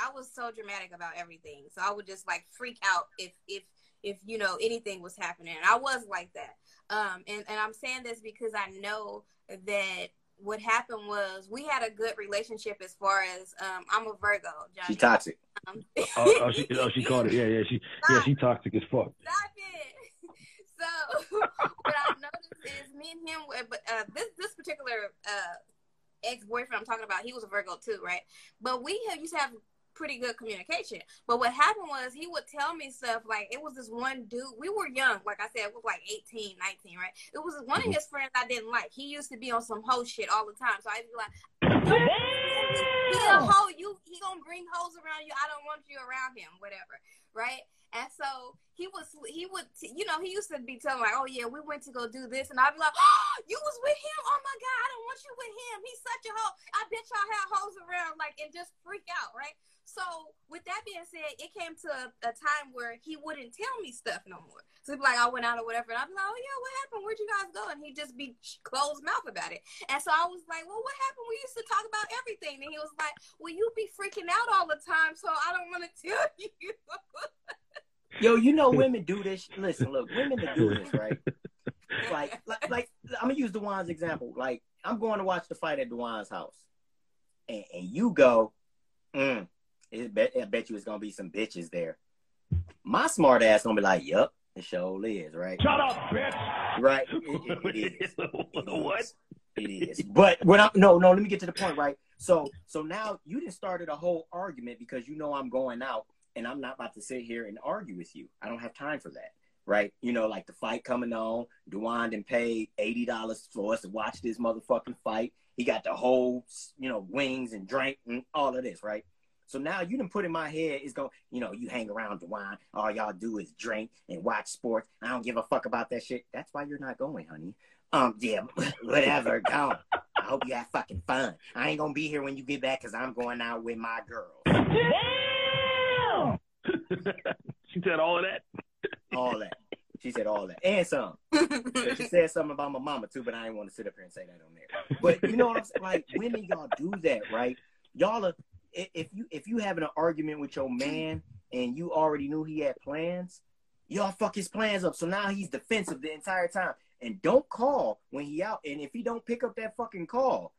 I was so dramatic about everything. So I would just like freak out if if if you know anything was happening. And I was like that. Um and, and I'm saying this because I know that what happened was we had a good relationship as far as um I'm a Virgo, Johnny. She toxic. Um, oh, oh, she, oh, she called it. Yeah, yeah, she, yeah, she toxic as fuck. Stop it. So what I've noticed is me and him, but uh, this this particular uh, ex boyfriend I'm talking about, he was a Virgo too, right? But we have, used to have pretty good communication. But what happened was he would tell me stuff like it was this one dude. We were young, like I said, we was like 18, 19, right? It was one of mhm. his friends I didn't like. He used to be on some hoe shit all the time. So I'd be like, he a hoe. You he gonna bring hoes around you. I don't want you around him. Whatever, right? And so he was he would you know he used to be telling like, oh yeah, we went to go do this, and I'd be like, oh, you was with him? Oh my god, I don't want you with him. He's such a hoe. I bet y'all have hoes around like and just freak out, right? So with that being said, it came to a, a time where he wouldn't tell me stuff no more. So he'd be like, I went out or whatever, and I'd be like, oh yeah, what happened? Where'd you guys go? And he'd just be closed mouth about it. And so I was like, well, what happened? We used to talk about everything. And he was like, well, you be freaking out all the time, so I don't want to tell you. Yo, you know women do this. Listen, look, women that do this, right? Like, like, like I'm gonna use Dewan's example. Like, I'm going to watch the fight at Dewan's house, and, and you go, mm, it bet, I bet you it's gonna be some bitches there. My smart ass gonna be like, "Yup, it sure is, right? Shut up, bitch. Right? It, it- it is. what? It is. But when I'm no, no, let me get to the point, right? So so now you didn't started a whole argument because you know I'm going out and I'm not about to sit here and argue with you. I don't have time for that. Right? You know, like the fight coming on, Dewan and paid eighty dollars for us to watch this motherfucking fight. He got the whole you know, wings and drink and all of this, right? So now you done put in my head is going, you know, you hang around Dewan, all y'all do is drink and watch sports. I don't give a fuck about that shit. That's why you're not going, honey. Um, yeah, whatever, go. I hope you have fucking fun. I ain't gonna be here when you get back because I'm going out with my girls. she said all of that. All that. She said all that. And some. She said something about my mama too, but I didn't want to sit up here and say that on there. But you know what I'm saying? Like women, y'all do that, right? Y'all are if you if you having an argument with your man and you already knew he had plans, y'all fuck his plans up. So now he's defensive the entire time. And don't call when he out. And if he don't pick up that fucking call,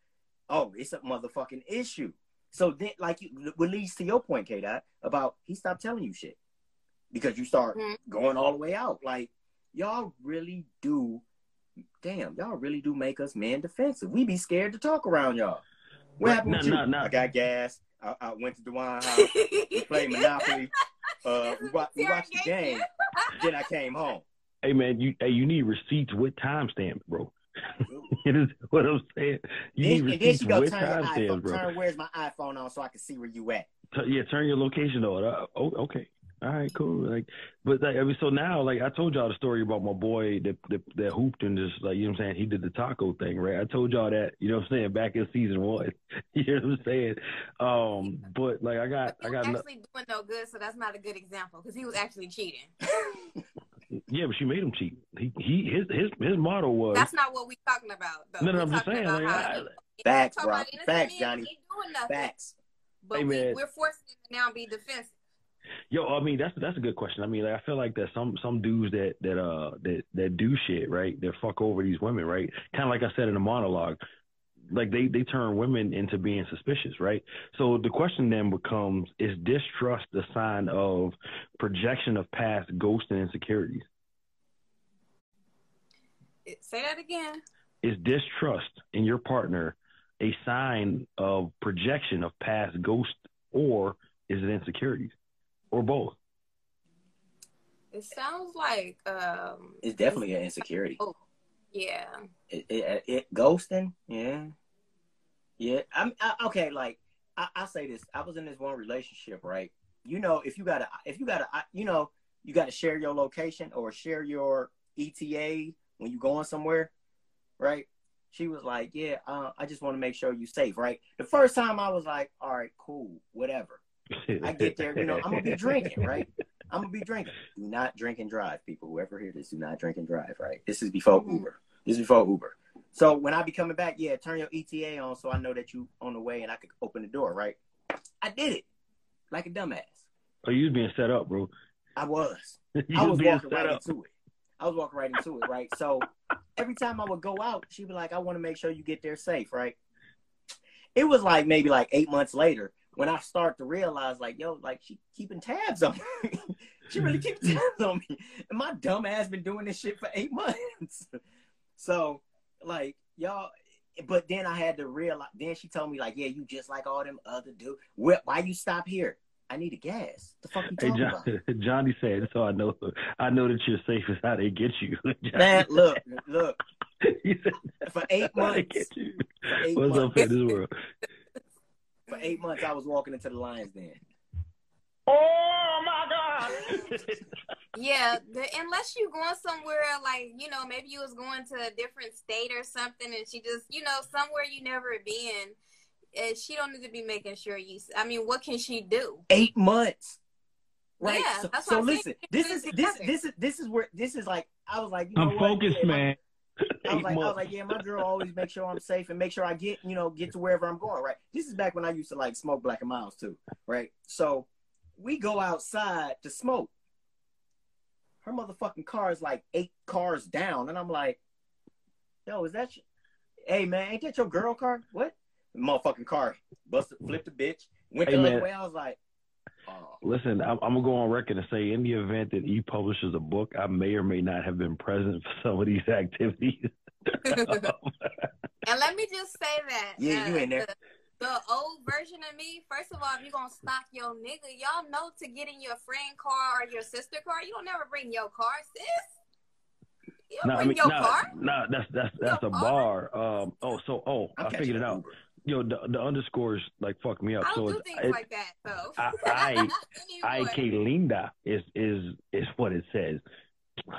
oh, it's a motherfucking issue. So then, like, you, what leads to your point, K Dot, about he stopped telling you shit because you start Mhm. going all the way out. Like, y'all really do, damn, y'all really do make us men defensive. We be scared to talk around y'all. What Right, happened nah, with you? nah, nah. I got gas. I, I went to the wine house. We played Monopoly. Uh, we, wa- we watched the game. Then I came home. Hey man, you hey you need receipts with timestamps, bro. it is what I'm saying. You Then, need and then she go turn your timestamps, iPhone, bro. turn where's my iPhone on so I can see where you at. T- yeah, turn your location on. Uh, oh, okay. All right, cool. Like, but like, I mean, so now, like, I told y'all the story about my boy that that, that hooped and just like, you know what I'm saying? He did the taco thing, right? I told y'all that, you know what I'm saying? Back in season one, you know what I'm saying? Um, but like, I got, He I was got, no- actually doing no good, so that's not a good example because he was actually cheating. yeah, but she made him cheat. He, he, his, his, his motto was, That's not what we talking about, though. No, no, We're I'm just saying, about like, how I- Facts, bro. about Facts, men, Johnny. Doing nothing, Facts. but Hey, we, man. we're forcing him to now be defensive. Yo, I mean that's that's a good question. I mean, like, I feel like that some some dudes that that uh that that do shit right, that fuck over these women, right? Kind of like I said in the monologue, like they they turn women into being suspicious, right? So the question then becomes: Is distrust a sign of projection of past ghosts and insecurities? It- Say that again. Is distrust in your partner a sign of projection of past ghosts, or is it insecurities, or both? It sounds like um It's definitely an insecurity. Oh, yeah. It, it, it ghosting, yeah, yeah. I'm I, okay. Like I, I say this, I was in this one relationship, right? You know, if you gotta, if you gotta, you know, you gotta share your location or share your ETA when you going somewhere, right? She was like, "Yeah, uh, I just want to make sure you safe." Right. The first time I was like, "All right, cool, whatever." I get there, you know, I'm gonna be drinking, right? I'm gonna be drinking. Do not drink and drive, people. Whoever hear this, do not drink and drive, right? This is before Mhm. Uber. This is before Uber. So when I be coming back, yeah, turn your ETA on so I know that you on the way and I could open the door, right? I did it like a dumbass. Oh, you was being set up, bro. I was. you I was being walking set right up. into it. I was walking right into it, right? So every time I would go out, she'd be like, I want to make sure you get there safe, right? It was like maybe like eight months later when I start to realize, like, yo, like she keeping tabs on me. she really keeping tabs on me. And my dumb ass been doing this shit for eight months. So, like, y'all, but then I had to realize, then she told me, like, yeah, you just like all them other dudes. Why, why you stop here? I need a gas. The fuck you Hey, talking John, about? Johnny said, "So I know, I know that you're safe is how they get you." Man, look, look. said, For eight "That's how they months, get you." for eight What's up in this world? for eight months, I was walking into the Lions Den. Oh my God! Yeah, the, unless you're going somewhere like you know maybe you was going to a different state or something, and she just you know somewhere you never been, and she don't need to be making sure you. I mean, what can she do? Eight months. Right. Yeah, so so what I'm saying. listen, this is this this is this is where this is like I was like, you I'm what? focused, Yeah, man. I was Eight like, I was like, yeah, my girl always make sure I'm safe and make sure I get, you know, get to wherever I'm going, right? This is back when I used to like smoke Black and Miles too, right? So we go outside to smoke. Her motherfucking car is like eight cars down, and I'm like, yo, is that? Sh- hey man, ain't that your girl car? What? The motherfucking car busted, flipped the bitch, went Hey, the other way. I was like, oh, Listen, I'm, I'm gonna go on record and say, in the event that he publishes a book, I may or may not have been present for some of these activities. And let me just say that. Yeah, you uh, in there. The, the old version of me, first of all, if you going to stop your nigga, y'all know to get in your friend car or your sister car, you don't never bring your car, sis. You don't no, I bring mean, your no, car. no, that's that's that's a Your bar. Um, oh, so oh, I'm I figured it out. Uber. Yo, the, the underscores like fuck me up. I don't so do it's, things it, like that, though. I, I, I que linda is is is what it says.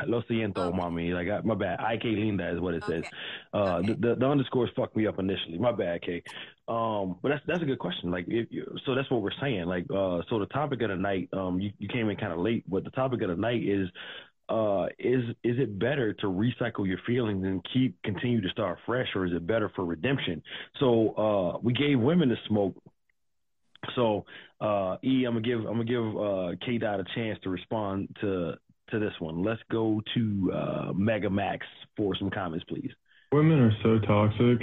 Lo siento, Okay. mommy. Like I, my bad. I que linda is what it says. Okay. Uh, Okay. the, the the underscores fucked me up initially. My bad, K. Um, but that's that's a good question. Like, if you, so that's what we're saying. Like, uh, so the topic of the night, um, you, you came in kind of late, but the topic of the night is, uh, is is it better to recycle your feelings and keep continue to start fresh, or is it better for redemption? So, uh, we gave women the smoke. So, uh, E, I'm gonna give I'm gonna give uh K Dot a chance to respond to to this one. Let's go to uh, Mega Max for some comments, please. Women are so toxic.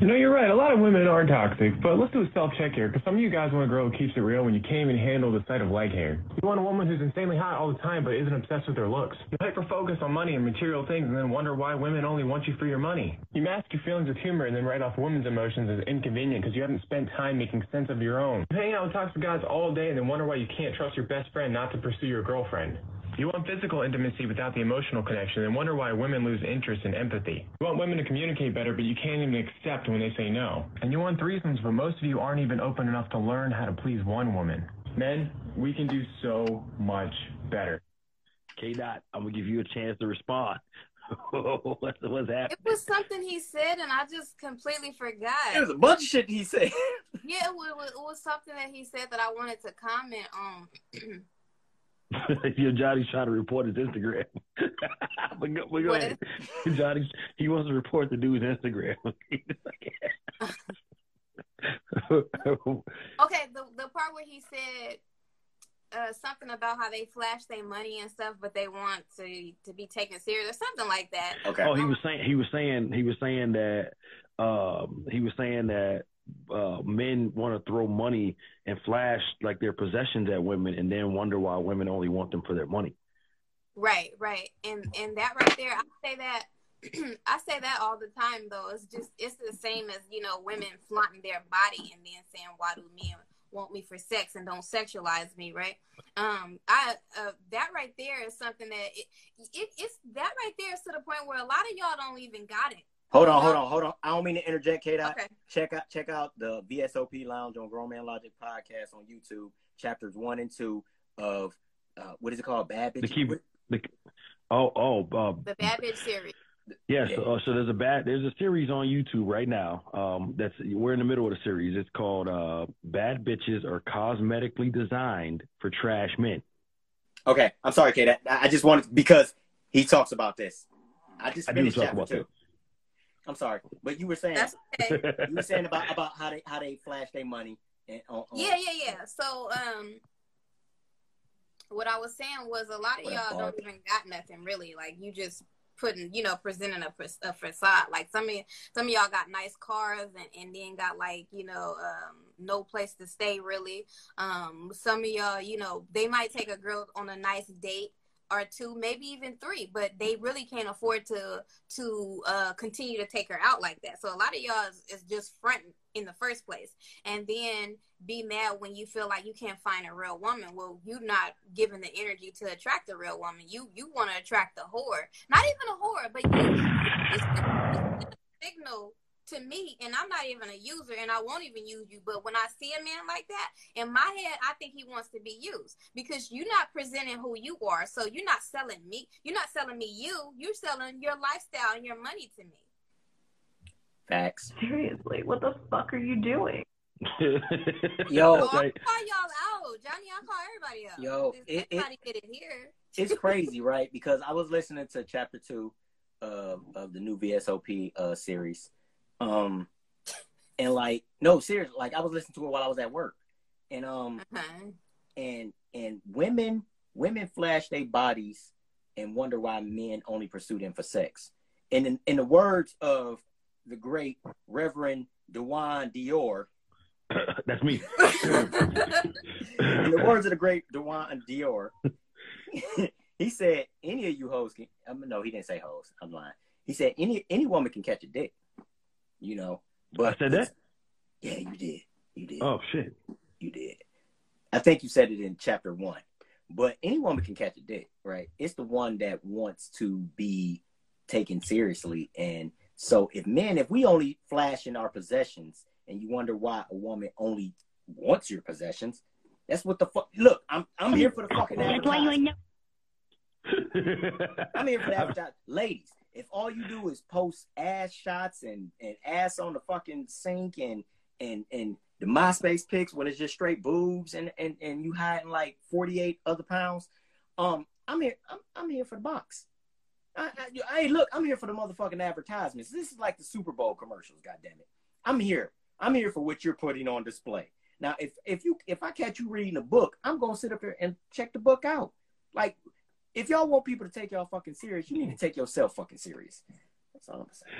You know, you're right. A lot of women are toxic, but let's do a self check here, because some of you guys want a girl who keeps it real when you can't even handle the sight of leg hair. You want a woman who's insanely hot all the time, but isn't obsessed with her looks. You hyper focus on money and material things, and then wonder why women only want you for your money. You mask your feelings with humor and then write off women's emotions as inconvenient because you haven't spent time making sense of your own. You hang out with toxic guys all day and then wonder why you can't trust your best friend not to pursue your girlfriend. You want physical intimacy without the emotional connection and wonder why women lose interest and empathy. You want women to communicate better, but you can't even accept when they say no. And you want threesomes, but most of you aren't even open enough to learn how to please one woman. Men, we can do so much better. K Dot, I'm gonna give you a chance to respond. what's, what's happening? It was something he said, and I just completely forgot. There was a bunch of shit he said. Yeah, it was, it was something that he said that I wanted to comment on. Yo, Johnny's trying to report his Instagram. but go, but go ahead. Johnny, he wants to report the dude's Instagram. okay, the the part where he said uh, something about how they flash their money and stuff, but they want to to be taken serious or something like that. Okay. Oh, he was saying he was saying he was saying that um, he was saying that uh, men want to throw money and flash like their possessions at women, and then wonder why women only want them for their money. Right, right, and and that right there, I say that. I say that all the time though. It's just it's the same as you know women flaunting their body and then saying why do men want me for sex and don't sexualize me, right? Um, I uh, that right there is something that it, it it's that right there is to the point where a lot of y'all don't even got it. Hold on, hold on, hold on. I don't mean to interject, K. Okay. Check out check out the VSOP Lounge on Grown Man Logic podcast on YouTube, chapters one and two of uh, what is it called? Bad bitch. The key, the, oh, oh, uh, The Bad Bitch series. Yes, uh, so there's a bad there's a series on YouTube right now. Um, that's we're in the middle of the series. It's called uh, "Bad Bitches Are Cosmetically Designed for Trash Men." Okay, I'm sorry, Kate. I, I just wanted because he talks about this. I just I do finished talk chapter about two. that. I'm sorry, but you were saying That's okay. you were saying about about how they how they flash their money and on, on Yeah, yeah, yeah. So, um, what I was saying was a lot of What y'all don't even got nothing really. Like you just putting, you know, presenting a, a facade. Like some of some of y'all got nice cars and, and then got like you know um, no place to stay really. Um, some of y'all, you know, they might take a girl on a nice date or two, maybe even three, but they really can't afford to to uh, continue to take her out like that. So a lot of y'all is, is just fronting in the first place, and then be mad when you feel like you can't find a real woman. Well, you're not giving the energy to attract a real woman. You you want to attract a whore, not even a whore, but you. It's, it's a signal to me, and I'm not even a user, and I won't even use you. But when I see a man like that, in my head, I think he wants to be used because you're not presenting who you are. So you're not selling me. You're not selling me you. You're selling your lifestyle and your money to me. facts. Seriously, what the fuck are you doing? Yo, Oh, I Right. call y'all out, Johnny. I call everybody out. Yo, There's it- it- everybody did it here. it's crazy, right? Because I was listening to chapter two of of the new VSOP uh, series, um, and like, no, seriously, like I was listening to it while I was at work, and um, Uh-huh. and and women women flash their bodies and wonder why men only pursue them for sex. And in, in the words of the great Reverend Dewan Dior, That's me. in the words of the great Dewan Dior, he said, "Any of you hoes can." I mean, no, he didn't say hoes. I'm lying. He said, "Any any woman can catch a dick." You know, but I said that? Yeah, you did. You did. Oh shit. You did. I think you said it in chapter one. But any woman can catch a dick, right? It's the one that wants to be taken seriously. And so if men, if we only flash in our possessions and you wonder why a woman only wants your possessions, that's what the fuck look, I'm I'm here for the fucking That's why you ain't no. I'm here for the advertisement. Ladies, if all you do is post ass shots and, and ass on the fucking sink and and and the MySpace pics when it's just straight boobs and and, and you hiding like 48 other pounds, um, I'm here. I'm, I'm here for the box. I, I, hey, look, I'm here for the motherfucking advertisements. This is like the Super Bowl commercials. God damn it, I'm here. I'm here for what you're putting on display. Now, if if you if I catch you reading a book, I'm gonna sit up there and check the book out. Like if y'all want people to take y'all fucking serious, you need to take yourself fucking serious. That's all I'm saying.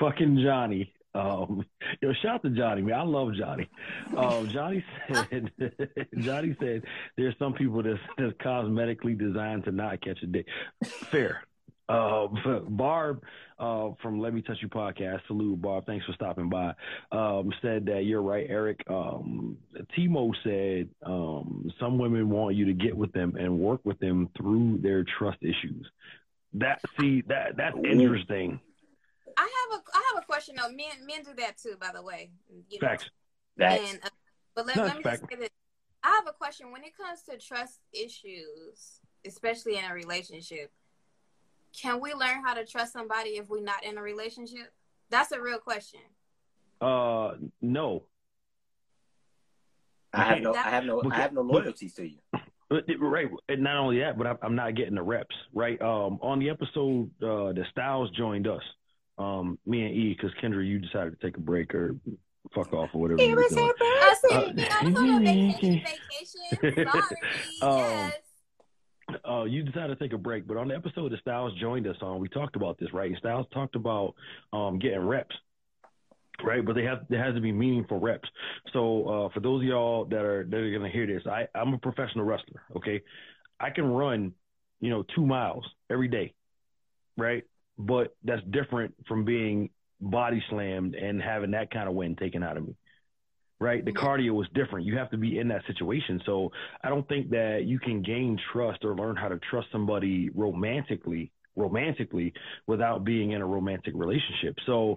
Fucking Johnny. Um, yo, shout out to Johnny, man. I love Johnny. Um, Johnny said, Johnny said, there's some people that's, that's cosmetically designed to not catch a dick. Fair. Uh, Barb uh, from Let Me Touch You podcast, salute Barb. Thanks for stopping by. Um, said that you're right, Eric. Um, Timo said um, some women want you to get with them and work with them through their trust issues. That see that that's interesting. I have a I have a question though. Men men do that too, by the way. You know. Facts. And, uh, but let, let me fact. just say this. I have a question. When it comes to trust issues, especially in a relationship, can we learn how to trust somebody if we're not in a relationship? That's a real question. Uh, no. I have no, I have no, I have no loyalties to you. But, right, and not only that, but I, I'm not getting the reps. Right, um, on the episode uh, that Styles joined us, um, me and E, because Kendra, you decided to take a break or fuck off or whatever. you were doing. I said, Uh, I was on a vacation. vacation. Sorry. Um, yes. Uh, you decided to take a break, but on the episode that Styles joined us on, we talked about this, right? Styles talked about um, getting reps, right? But they have there has to be meaningful reps. So uh, for those of y'all that are that are gonna hear this, I I'm a professional wrestler, okay? I can run, you know, two miles every day, right? But that's different from being body slammed and having that kind of wind taken out of me right? The cardio is different. You have to be in that situation. So I don't think that you can gain trust or learn how to trust somebody romantically, romantically without being in a romantic relationship. So,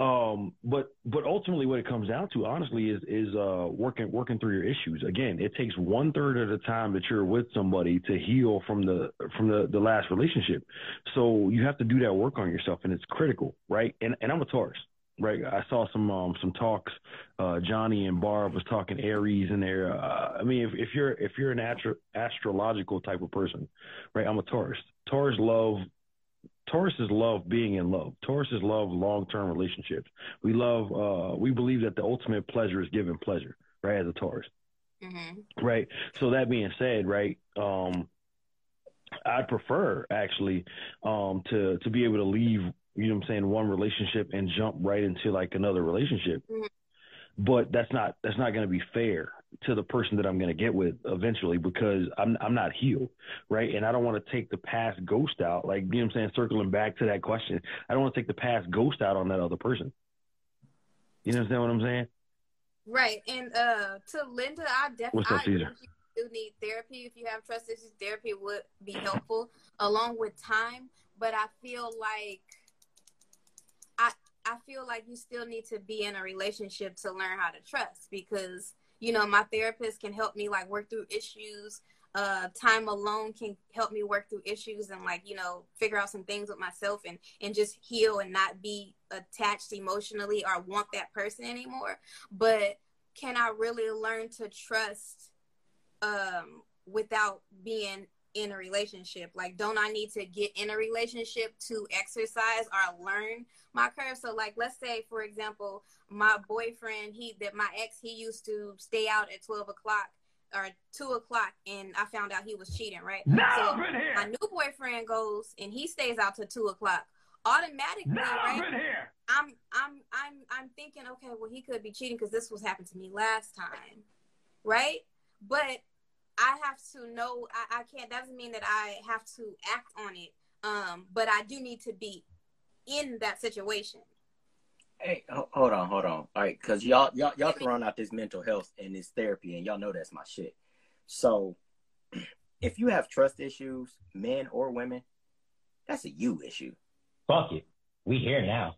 um, but but ultimately, what it comes down to, honestly, is is uh working working through your issues. Again, it takes one third of the time that you're with somebody to heal from the from the the last relationship. So you have to do that work on yourself, and it's critical, right? And and I'm a Taurus right? I saw some um some talks. Uh, Johnny and Barb was talking Aries in there. Uh, I mean, if, if you're if you're an astro- astrological type of person, right? I'm a Taurus. Taurus love. Tauruses love being in love. Tauruses love long term relationships. We love. Uh, we believe that the ultimate pleasure is giving pleasure, right? As a Taurus, Mm-hmm. right? So that being said, right? Um, I'd prefer actually um, to to be able to leave you know what I'm saying, one relationship and jump right into like another relationship. Mhm. But that's not that's not going to be fair to the person that I'm going to get with eventually because I'm I'm not healed, right? And I don't want to take the past ghost out, like you know what I'm saying, circling back to that question. I don't want to take the past ghost out on that other person. You understand what I'm saying? Right. And uh to Linda, I definitely I agree Caesar? with you do need therapy. If you have trust issues, therapy would be helpful along with time. But I feel like I feel like you still need to be in a relationship to learn how to trust because you know my therapist can help me like work through issues. Uh, time alone can help me work through issues and like you know figure out some things with myself and and just heal and not be attached emotionally or want that person anymore. But can I really learn to trust um without being in a relationship like don't i need to get in a relationship to exercise or learn my curve so like let's say for example my boyfriend he that my ex he used to stay out at 12 o'clock or 2 o'clock and i found out he was cheating right Now so here. my new boyfriend goes and he stays out till 2 o'clock automatically Now right. I'm I'm I'm I'm thinking, okay, well he could be cheating because this was happened to me last time, right? But I have to know I, I can't. That doesn't mean that I have to act on it. Um, but I do need to be in that situation. Hey, hold on, hold on. All right, because y'all y'all y'all throwing out this mental health and this therapy, and y'all know that's my shit. So, if you have trust issues, men or women, that's a you issue. Fuck it. We here now.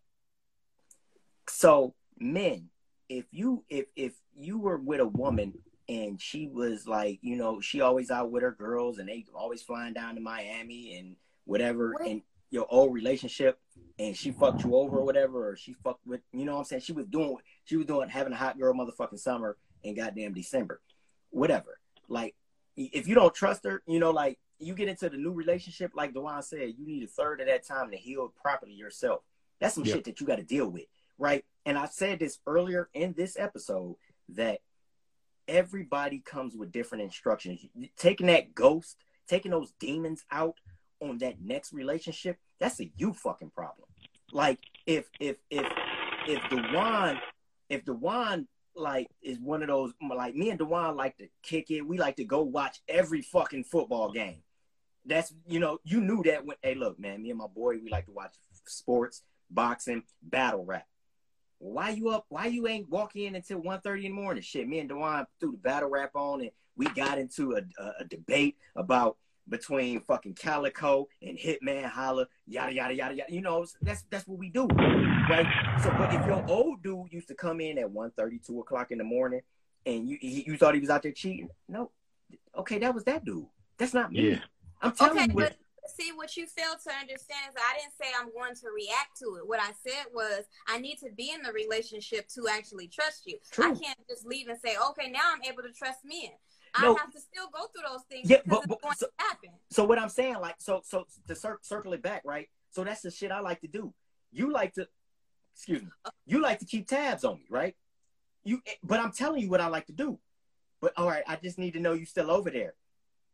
So, men, if you if if you were with a woman and she was like, you know, she always out with her girls and they always flying down to Miami and whatever, and your old relationship, and she fucked you over or whatever, or she fucked with, you know what I'm saying? She was doing, she was doing having a hot girl motherfucking summer in goddamn December, whatever. Like, if you don't trust her, you know, like you get into the new relationship, like Dewan said, you need a third of that time to heal properly yourself. That's some Yeah. shit that you got to deal with, right? And I said this earlier in this episode that everybody comes with different instructions. Taking that ghost taking those demons out on that next relationship, that's a you fucking problem. Like if if if if Dewan if Dewan like is one of those like me and Dewan like to kick it. We like to go watch every fucking football game. That's you know you knew that when hey look man me and my boy we like to watch sports boxing battle rap. Why you up? Why you ain't walking in until 1.30 in the morning? Shit, me and Dewan threw the battle rap on and we got into a, a, a debate about between fucking Calicoe and Hitman Holla, yada yada yada yada. You know, that's that's what we do, right? So, but if your old dude used to come in at 1.30, 2 o'clock in the morning, and you he, you thought he was out there cheating, no, okay, that was that dude. That's not me. Yeah. I'm telling Okay, you. What, but see what you fail to understand is I didn't say I'm going to react to it. What I said was I need to be in the relationship to actually trust you. I can't just leave and say, okay, now I'm able to trust men. No. I have to still go through those things Yeah, because but- it's going so- to happen. So what I'm saying, like, so so to cir- circle it back, right? So that's the shit I like to do. You like to, excuse me, you like to keep tabs on me, right? You, but I'm telling you what I like to do. But all right, I just need to know you still over there.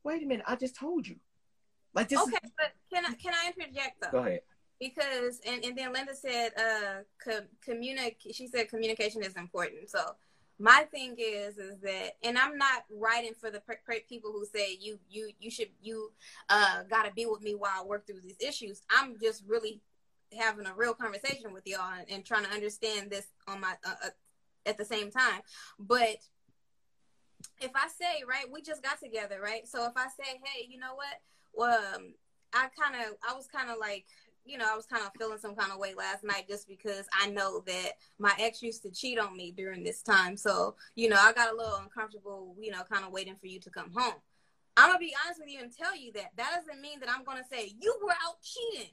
Wait a minute, I just told you. Like this. Okay, but can I can I interject though? Go ahead. because and, and then Linda said uh co- communic she said communication is important. So my thing is is that and I'm not writing for the per- per- people who say you you you should you uh got to be with me while I work through these issues. I'm just really having a real conversation with y'all and, and trying to understand this on my uh, uh, at the same time. But if I say right, we just got together, right? So if I say, hey, you know what? Well, um, I kind of, I was kind of like, you know, I was kind of feeling some kind of way last night just because I know that my ex used to cheat on me during this time. So, you know, I got a little uncomfortable, you know, kind of waiting for you to come home. I'm gonna be honest with you and tell you that that doesn't mean that I'm gonna say you were out cheating,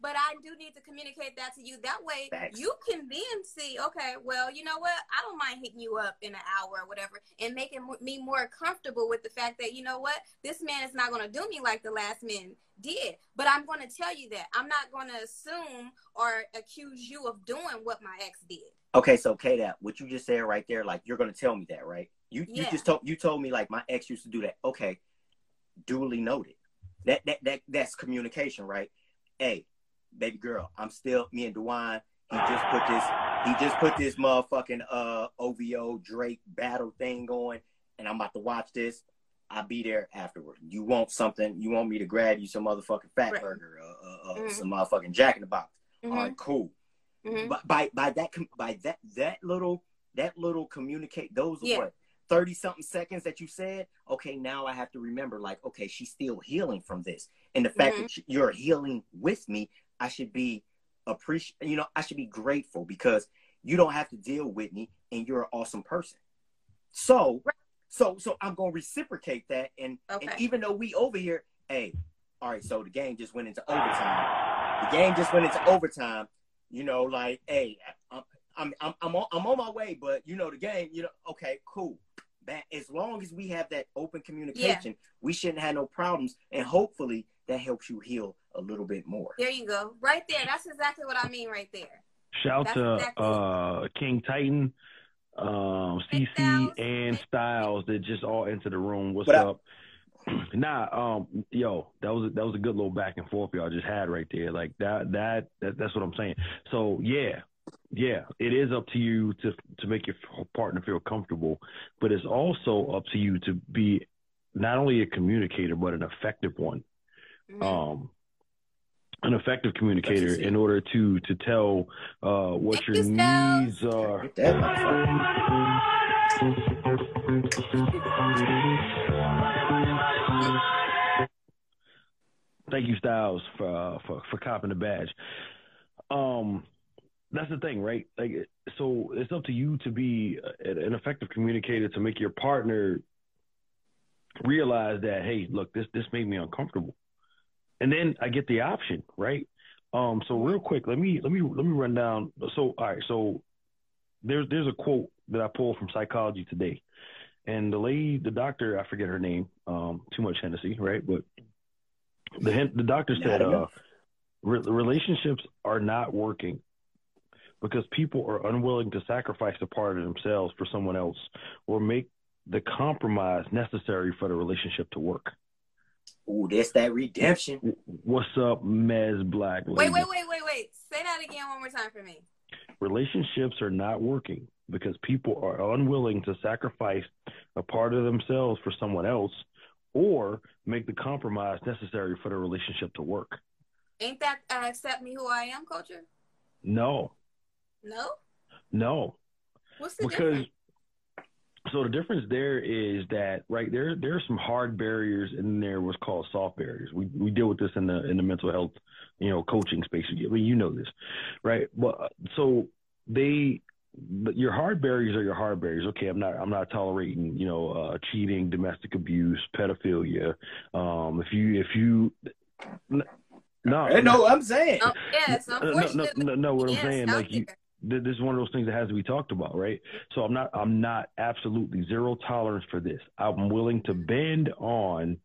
but I do need to communicate that to you. That way, Facts. you can then see, okay, well, you know what? I don't mind hitting you up in an hour or whatever, and making me more comfortable with the fact that you know what, this man is not gonna do me like the last man did. But I'm gonna tell you that I'm not gonna assume or accuse you of doing what my ex did. Okay, so K that what you just said right there, like you're gonna tell me that, right? You you just told you told me like my ex used to do that. Okay, duly noted. That that that that's communication, right? Hey, baby girl, I'm still me and Dewan. He just put this he just put this motherfucking uh OVO Drake battle thing going, and I'm about to watch this. I'll be there afterward. You want something? You want me to grab you some motherfucking fat Right. burger, uh, uh, uh, Mhm. some motherfucking Jack in the Box? All Mhm. right, cool Mhm. by, by by that by that that little that little communicate those Yeah. what 30 something seconds that you said okay now i have to remember like okay she's still healing from this and the fact Mhm. that you're healing with me i should be appreciate you know i should be grateful because you don't have to deal with me and you're an awesome person. So so so i'm gonna reciprocate that and, and even though we over here hey all right so the game just went into overtime. The game just went into overtime you know, like, hey, I'm I'm I'm I'm on, I'm on my way, but you know the game, you know, okay, cool. As long as we have that open communication, we shouldn't have no problems, and hopefully that helps you heal a little bit more. There you go, right there. That's exactly what I mean, right there. Shout That's to exactly uh, King Titan, um, CC, Styles. and Styles that just all into the room. What's What up? up? nah, um, yo, that was that was a good little back and forth y'all just had right there. Like that, that, that that's what I'm saying. So yeah, yeah, it is up to you to to make your partner feel comfortable, but it's also up to you to be not only a communicator but an effective one. Mhm. Um, an effective communicator in order to to tell uh, what Thank your needs are. That motherfucker. Thank you, Styles, for uh, for for copping the badge. Um, that's the thing, right? Like, so it's up to you to be an effective communicator to make your partner realize that, hey, look, this this made me uncomfortable, and then I get the option, right? Um, so real quick, let me let me let me run down. So, all right, so there's there's a quote that I pulled from Psychology Today, and the lady, the doctor, I forget her name, um, too much Hennessy, right? But the the doctor said, uh, re- relationships are not working because people are unwilling to sacrifice a part of themselves for someone else or make the compromise necessary for the relationship to work. Ooh, that's that redemption. What's up, Mez Black? Wait, wait, wait, wait, wait. Say that again one more time for me. Relationships are not working because people are unwilling to sacrifice a part of themselves for someone else or make the compromise necessary for the relationship to work. Ain't that uh, accept me who I am culture? No, No. no. What's the because difference? So the difference there is that right there there are some hard barriers and there what's called soft barriers. We we deal with this in the in the mental health you know coaching space. I mean you know this, right? But uh, so they but your hard barriers are your hard barriers. Okay, I'm not I'm not tolerating you know uh, cheating, domestic abuse, pedophilia. Um, if you if you n- no I'm saying. Oh, yes, no, no, unfortunately. no, no, what I'm saying, like you, there. Th- this is one of those things that has to be talked about, right? So I'm not, I'm not absolutely zero tolerance for this. I'm willing to bend on,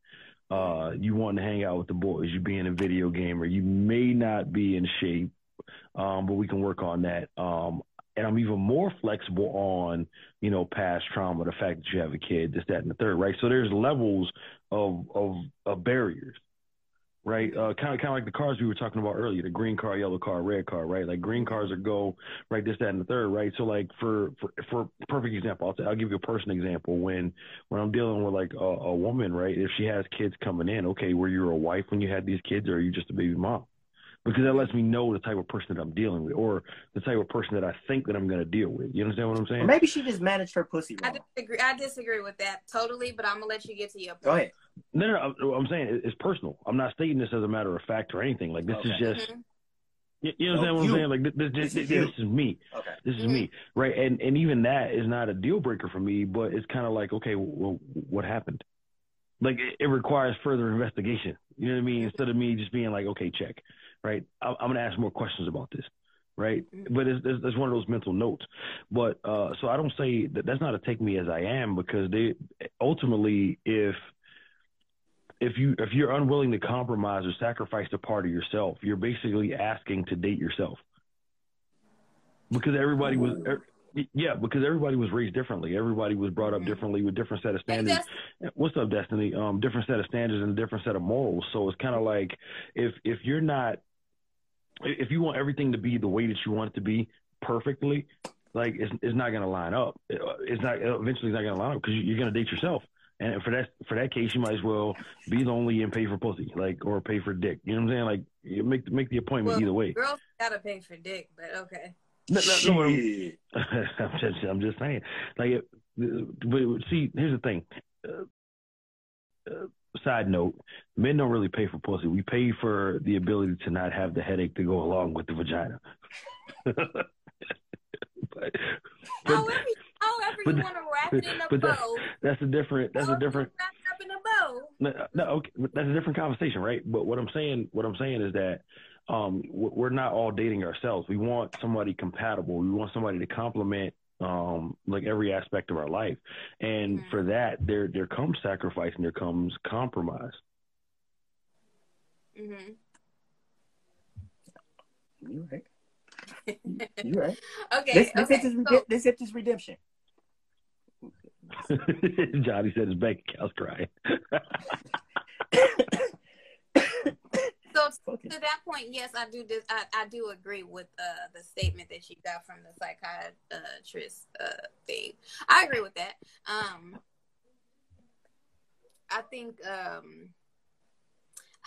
uh, you want to hang out with the boys, you being a video gamer, you may not be in shape, um, but we can work on that. Um, and I'm even more flexible on, you know, past trauma, the fact that you have a kid, this, that, and the third, right? So there's levels of of, of barriers right? Uh, kind of, kind of like the cars we were talking about earlier, the green car, yellow car, red car, right? Like green cars are go, right? This, that, and the third, right? So like for, for, for perfect example, I'll, I'll give you a personal example. When, when I'm dealing with like a, a woman, right? If she has kids coming in, okay, were you a wife when you had these kids or are you just a baby mom? Because that lets me know the type of person that I'm dealing with or the type of person that I think that I'm going to deal with. You understand what I'm Or saying? maybe she just managed her pussy I disagree. I disagree with that totally, but I'm gonna let you get to your point. Go ahead. No, no, no, I'm saying it's personal. I'm not stating this as a matter of fact or anything. Like this is Okay. just Mhm. You, you understand No, what I'm saying? Like this, this, This this, is this, is me. Okay. This is me, right? And and even that is not a deal breaker for me, but it's kind of like, okay, well, what happened? Like it, it requires further investigation. You know what I mean? Instead of me just being like, okay, check, right? I, I'm gonna ask more questions about this, right? But it's, it's, it's one of those mental notes. But uh, so I don't say that that's not to take me as I am because they ultimately, if if you if you're unwilling to compromise or sacrifice a part of yourself, you're basically asking to date yourself. Because everybody was er, yeah, because everybody was raised differently. Everybody was brought up differently with different set of standards. What's up, Destiny? Um, different set of standards and a different set of morals. So it's kind of like if if you're not if you want everything to be the way that you want it to be perfectly, like it's it's not going to line up. It's not eventually it's not going to line up because you're going to date yourself. And for that for that case, you might as well be lonely and pay for pussy, like or pay for dick. You know what I'm saying? Like you make make the appointment Well, either way. girls gotta pay for dick, but okay. No, no, no, I'm, Shit. I'm just I'm just saying. Like, but see, here's the thing. Uh, uh, side note: Men don't really pay for pussy. We pay for the ability to not have the headache to go along with the vagina. but, but However, however but- you want to wrap it in a but bow. that's a different. That's a different. Wrap it up in a bow. No, no, okay, but that's a different conversation, right? But what I'm saying, what I'm saying is that um, we're we're not all dating ourselves. We want somebody compatible. We want somebody to complement um, like every aspect of our life, and Mhm. for that, there there comes sacrifice and there comes compromise. hmm You right. You right. Okay, This, this, okay. is so, this is this redemption. Johnny said his bank account's crying. so Fuck to that point, yes, I do. Dis- I, I do agree with uh, the statement that you got from the psychiatrist uh, thing. I agree with that. Um, I think um,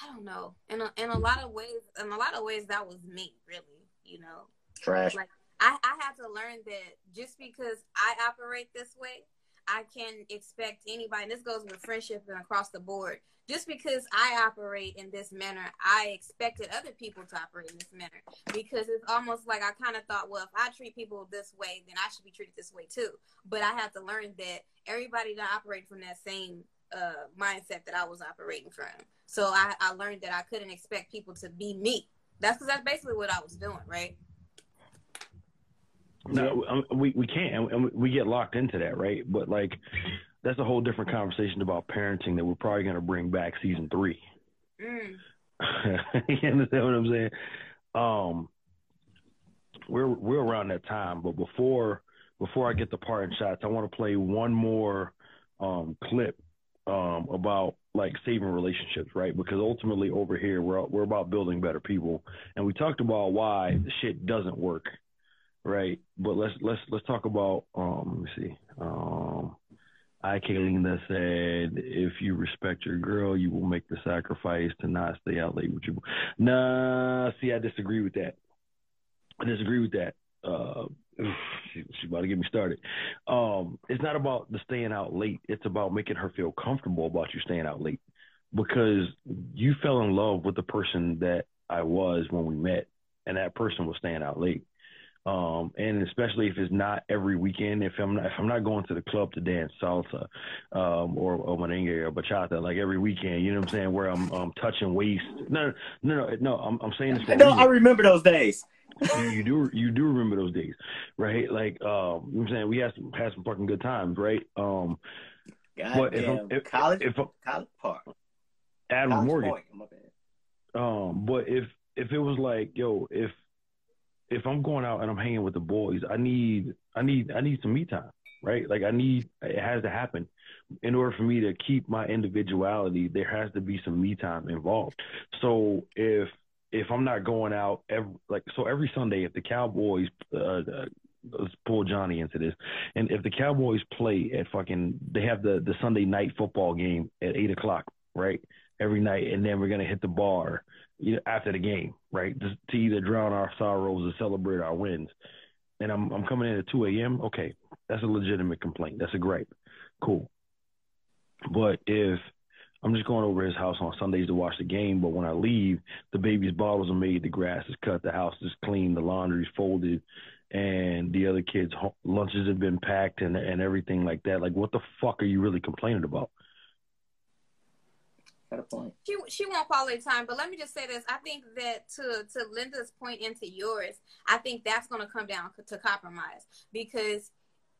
I don't know. In a, in a lot of ways, in a lot of ways, that was me. Really, you know, Trash. like I, I had to learn that just because I operate this way, I can't expect anybody. And this goes with friendship and across the board. Just because I operate in this manner, I expected other people to operate in this manner because it's almost like I kind of thought, well, if I treat people this way, then I should be treated this way too. But I had to learn that everybody don't operate from that same uh, mindset that I was operating from. So I, I learned that I couldn't expect people to be me. That's because that's basically what I was doing, right? No, um, we we can't, and- and we get locked into that, right? But like, that's a whole different conversation about parenting that we're probably going to bring back season three. Mm. you understand what I'm saying? Um, we're we're around that time, but before before I get the part parting shots, I want to play one more um, clip um, about like saving relationships, right? Because ultimately over here we're we're about building better people, and we talked about why shit doesn't work, right? But let's let's let's talk about um let me see um. I Kayleen said, if you respect your girl, you will make the sacrifice to not stay out late with you. Nah, see, I disagree with that. I disagree with that. Uh, she, she's about to get me started. Um, it's not about the staying out late. It's about making her feel comfortable about you staying out late because you fell in love with the person that I was when we met, and that person was staying out late. Um, and especially if it's not every weekend, if I'm not, if I'm not going to the club to dance salsa, um, or, or merengue or bachata, like every weekend, you know what I'm saying, where I'm, um, touching waist. No, no, no, no, I'm, I'm saying this No. I remember those days. you, you do you do remember those days, right? Like um, you know what I'm saying we had some had some fucking good times, right? Um, if I'm- Goddamn, if, college, if college park. Adam College Morgan, um, but if if it was like yo, if if I'm going out and I'm hanging with the boys, I need I need I need some me time, right? Like I need it has to happen. In order for me to keep my individuality, there has to be some me time involved. So if if I'm not going out every like so every Sunday, if the Cowboys uh, uh let's pull Johnny into this, and if the Cowboys play at fucking they have the the Sunday night football game at eight o'clock, right? Every night, and then we're gonna hit the bar you know, after the game, right? Just to either drown our sorrows or celebrate our wins. And I'm I'm coming in at 2 a.m. Okay, that's a legitimate complaint. That's a gripe. Cool. But if I'm just going over his house on Sundays to watch the game, but when I leave, the baby's bottles are made, the grass is cut, the house is clean, the laundry's folded, and the other kids' lunches have been packed and and everything like that. Like, what the fuck are you really complaining about? Got a point. she she won't quality time, but let me just say this: I think that to to Linda's point into yours, I think that's going to come down to compromise because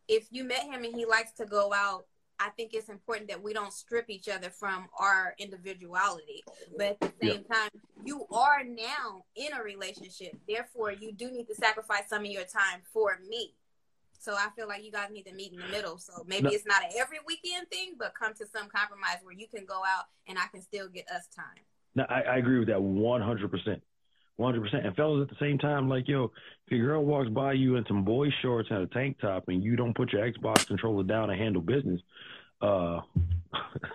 if you met him and he likes to go out, I think it's important that we don't strip each other from our individuality. But at the same time, you are now in a relationship, therefore you do need to sacrifice some of your time for me. So I feel like you guys need to meet in the middle. So maybe No. it's not an every weekend thing, but come to some compromise where you can go out and I can still get us time. No, I, I agree with that 100%. 100%. And fellas, at the same time, like, yo, if your girl walks by you in some boy shorts and a tank top and you don't put your Xbox controller down and handle business, uh,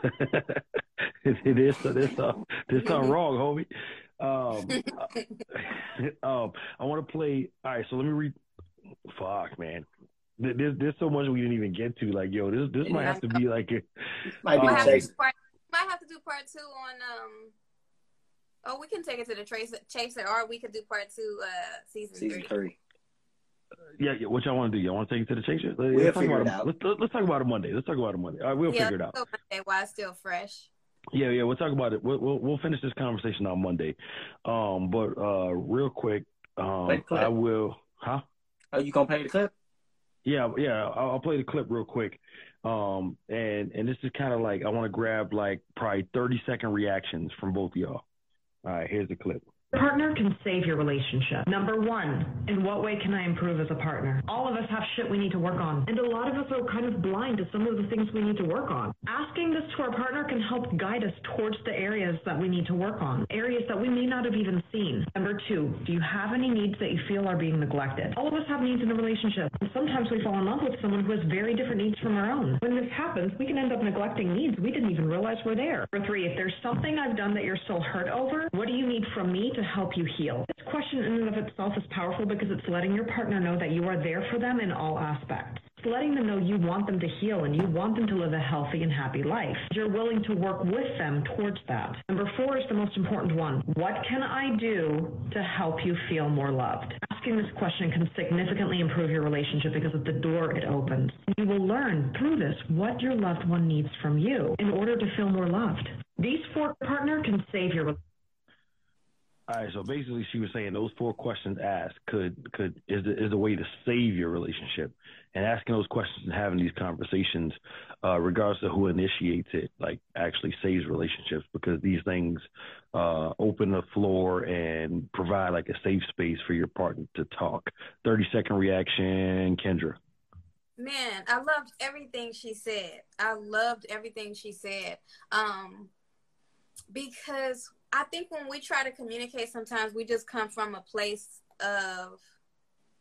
it, it is, there's, some- there's something wrong, homie. Um, uh, um, I want to play. All right, so let me read. Fuck, man. There- There's, there's so much we didn't even get to. Like, yo, this this might have to be like a, Might be might, the have chase. do part, might have to do part two on um. Oh, we can take it to the tracer, chaser, or we could do part two, uh, season, Season three. three. yeah, yeah. What y'all want to do? Y'all want to take it to the chaser? Let's, We'll talk figure about it out. Let's, let's talk about it Monday. Let's talk about it Monday. All right, we'll yeah, figure it out. so Monday while it's still fresh. Yeah, yeah, we'll talk about it. We'll we'll, we'll finish this conversation on Monday. Um, but uh, real quick, um. I will, huh? Are you gonna play the clip? Yeah, yeah. I'll, I'll play the clip real quick. Um, and and this is kind of like I want to grab like probably thirty second reactions from both of y'all. All right, here's the clip. Partner can save your relationship. Number one, in what way can I improve as a partner? All of us have shit we need to work on, and a lot of us are kind of blind to some of the things we need to work on. Asking this to our partner can help guide us towards the areas that we need to work on, areas that we may not have even seen. Number two, do you have any needs that you feel are being neglected? All of us have needs in a relationship, and sometimes we fall in love with someone who has very different needs from our own. When this happens, we can end up neglecting needs we didn't even realize were there. Number three, if there's something I've done that you're still hurt over, what do you need from me to help you heal? This question in and of itself is powerful because it's letting your partner know that you are there for them in all aspects. It's letting them know you want them to heal and you want them to live a healthy and happy life. You're willing to work with them towards that. Number four is the most important one. What can I do to help you feel more loved? Asking this question can significantly improve your relationship because of the door it opens. You will learn through this what your loved one needs from you in order to feel more loved. These four partner can save your All right, so basically, she was saying those four questions asked could could is the, is the way to save your relationship, and asking those questions and having these conversations, uh, regardless of who initiates it, like actually saves relationships because these things uh, open the floor and provide like a safe space for your partner to talk. Thirty second reaction, Kendra. Man, I loved everything she said. I loved everything she said. Um, because I think when we try to communicate, sometimes we just come from a place of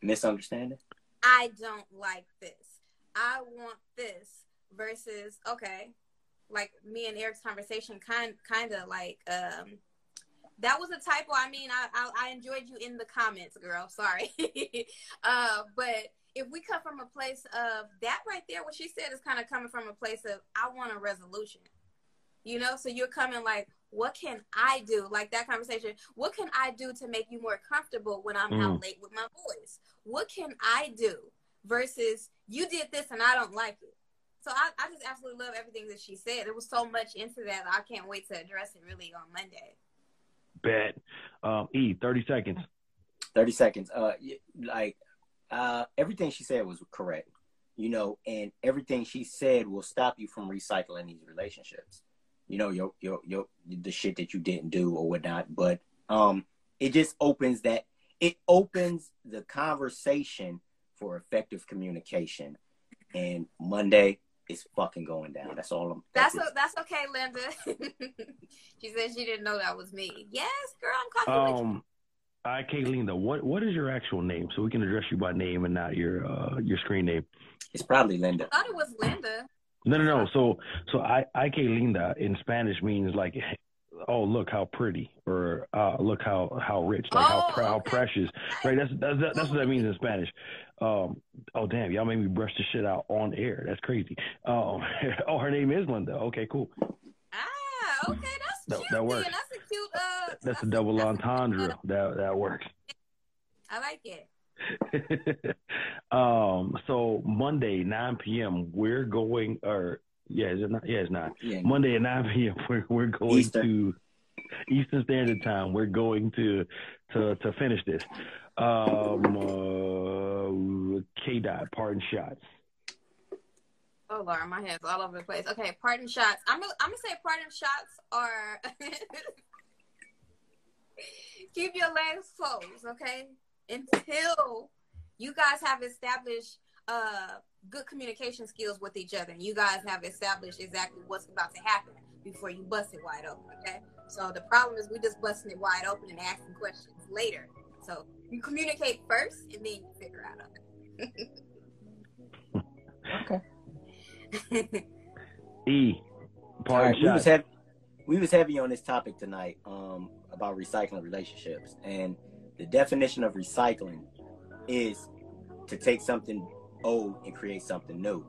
Misunderstanding. I don't like this. I want this versus okay, like me and Eric's conversation kind kind of like um that was a typo. I mean, I, I, I enjoyed you in the comments, girl. Sorry, uh, but if we come from a place of that right there, what she said is kind of coming from a place of I want a resolution. You know, so you're coming like, what can I do? Like that conversation. What can I do to make you more comfortable when I'm Mm. out late with my boys? What can I do? Versus you did this and I don't like it. So I, I just absolutely love everything that she said. There was so much into that. I can't wait to address it really on Monday. Bet. Um, e, 30 seconds. 30 seconds. Uh, like, uh, everything she said was correct, you know, and everything she said will stop you from recycling these relationships. You know, your, your, your, the shit that you didn't do or whatnot. But, um, it just opens that, it opens the conversation for effective communication. And Monday is fucking going down. That's all I'm, That's that's o- that's okay, Linda. she said she didn't know that was me. Yes, girl, I'm comfortable with you. Um, I, Kayleen, though, what what is your actual name so we can address you by name and not your uh your screen name? It's probably Linda. I thought it was Linda. No, no, no. So so I I Linda in Spanish means like, oh look how pretty or uh look how how rich, like how Oh, pre- how precious, right? That's that's that's what that means in Spanish. Um, oh damn, y'all made me brush the shit out on air. That's crazy. Um, oh, her name is Linda. Okay, cool. Ah, okay, that's That- cute. that then. works. That's a cute. Uh, That's a double entendre. That that works. I like it. um, so Monday, 9 p.m., we're going, or yeah, is it not? Yeah, it's not. Yeah. Monday at 9 p.m., we're, we're going Eastern. to Eastern Standard Time. We're going to to to finish this. Um, uh, K dot pardon shots. Oh Lord, my head's all over the place. Okay, pardon shots. I'm gonna, I'm gonna say pardon shots are keep your legs closed, okay? Until you guys have established uh good communication skills with each other, and you guys have established exactly what's about to happen before you bust it wide open, okay? So the problem is we just busting it wide open and asking questions later. So you communicate first, and then you figure out Okay. other. E All pardon right, we was heavy, we was heavy on this topic tonight um, about recycling relationships, and the definition of recycling is to take something old and create something new.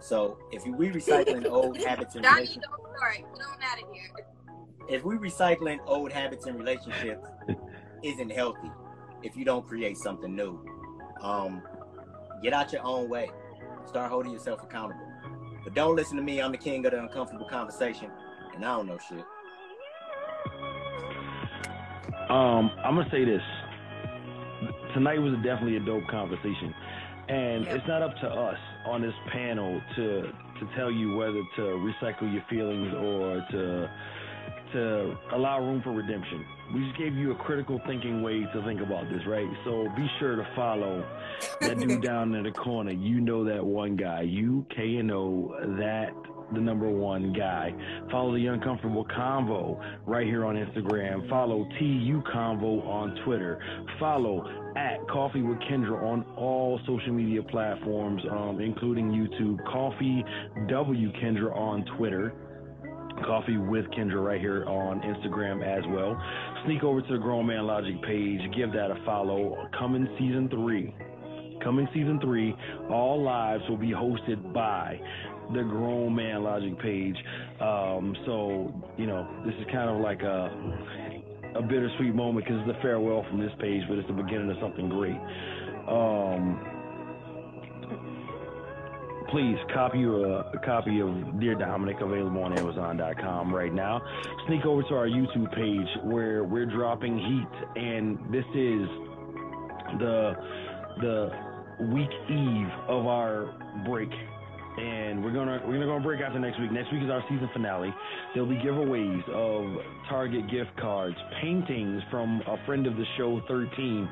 So if we recycling old habits and Johnny, relationships, sorry, get on out of here. if we recycling old habits and relationships isn't healthy, if you don't create something new, um, get out your own way. Start holding yourself accountable. But don't listen to me. I'm the king of the uncomfortable conversation, and I don't know shit. Um, I'm gonna say this. Tonight was definitely a dope conversation, and Yeah. it's not up to us on this panel to to tell you whether to recycle your feelings or to to allow room for redemption. We just gave you a critical thinking way to think about this, right? So be sure to follow that dude down in the corner. You know that one guy. You K and O that the number one guy. Follow the Uncomfortable Convo right here on Instagram. Follow TU Convo on Twitter. Follow at Coffee with Kendra on all social media platforms, um, including YouTube. Coffee W Kendra on Twitter. Coffee with Kendra right here on Instagram as well. Sneak over to the Grown Man Logic page, give that a follow. Coming season three. Coming season three, all lives will be hosted by the Grown Man Logic page. Um, so, you know, this is kind of like a a bittersweet moment because it's a farewell from this page, but it's the beginning of something great. Um, please copy a, a copy of Dear Dominic available on Amazon.com right now. Sneak over to our YouTube page where we're dropping heat, and this is the the week eve of our break. And we're gonna we're gonna go break after next week. Next week is our season finale. There'll be giveaways of Target gift cards, paintings from a friend of the show, 13,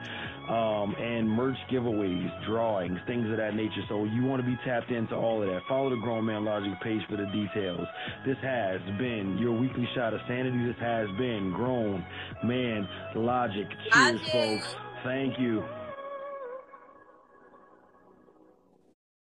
um, and merch giveaways, drawings, things of that nature. So you want to be tapped into all of that. Follow the Grown Man Logic page for the details. This has been your weekly shot of sanity. This has been Grown Man Logic. Cheers, Logic. folks. Thank you.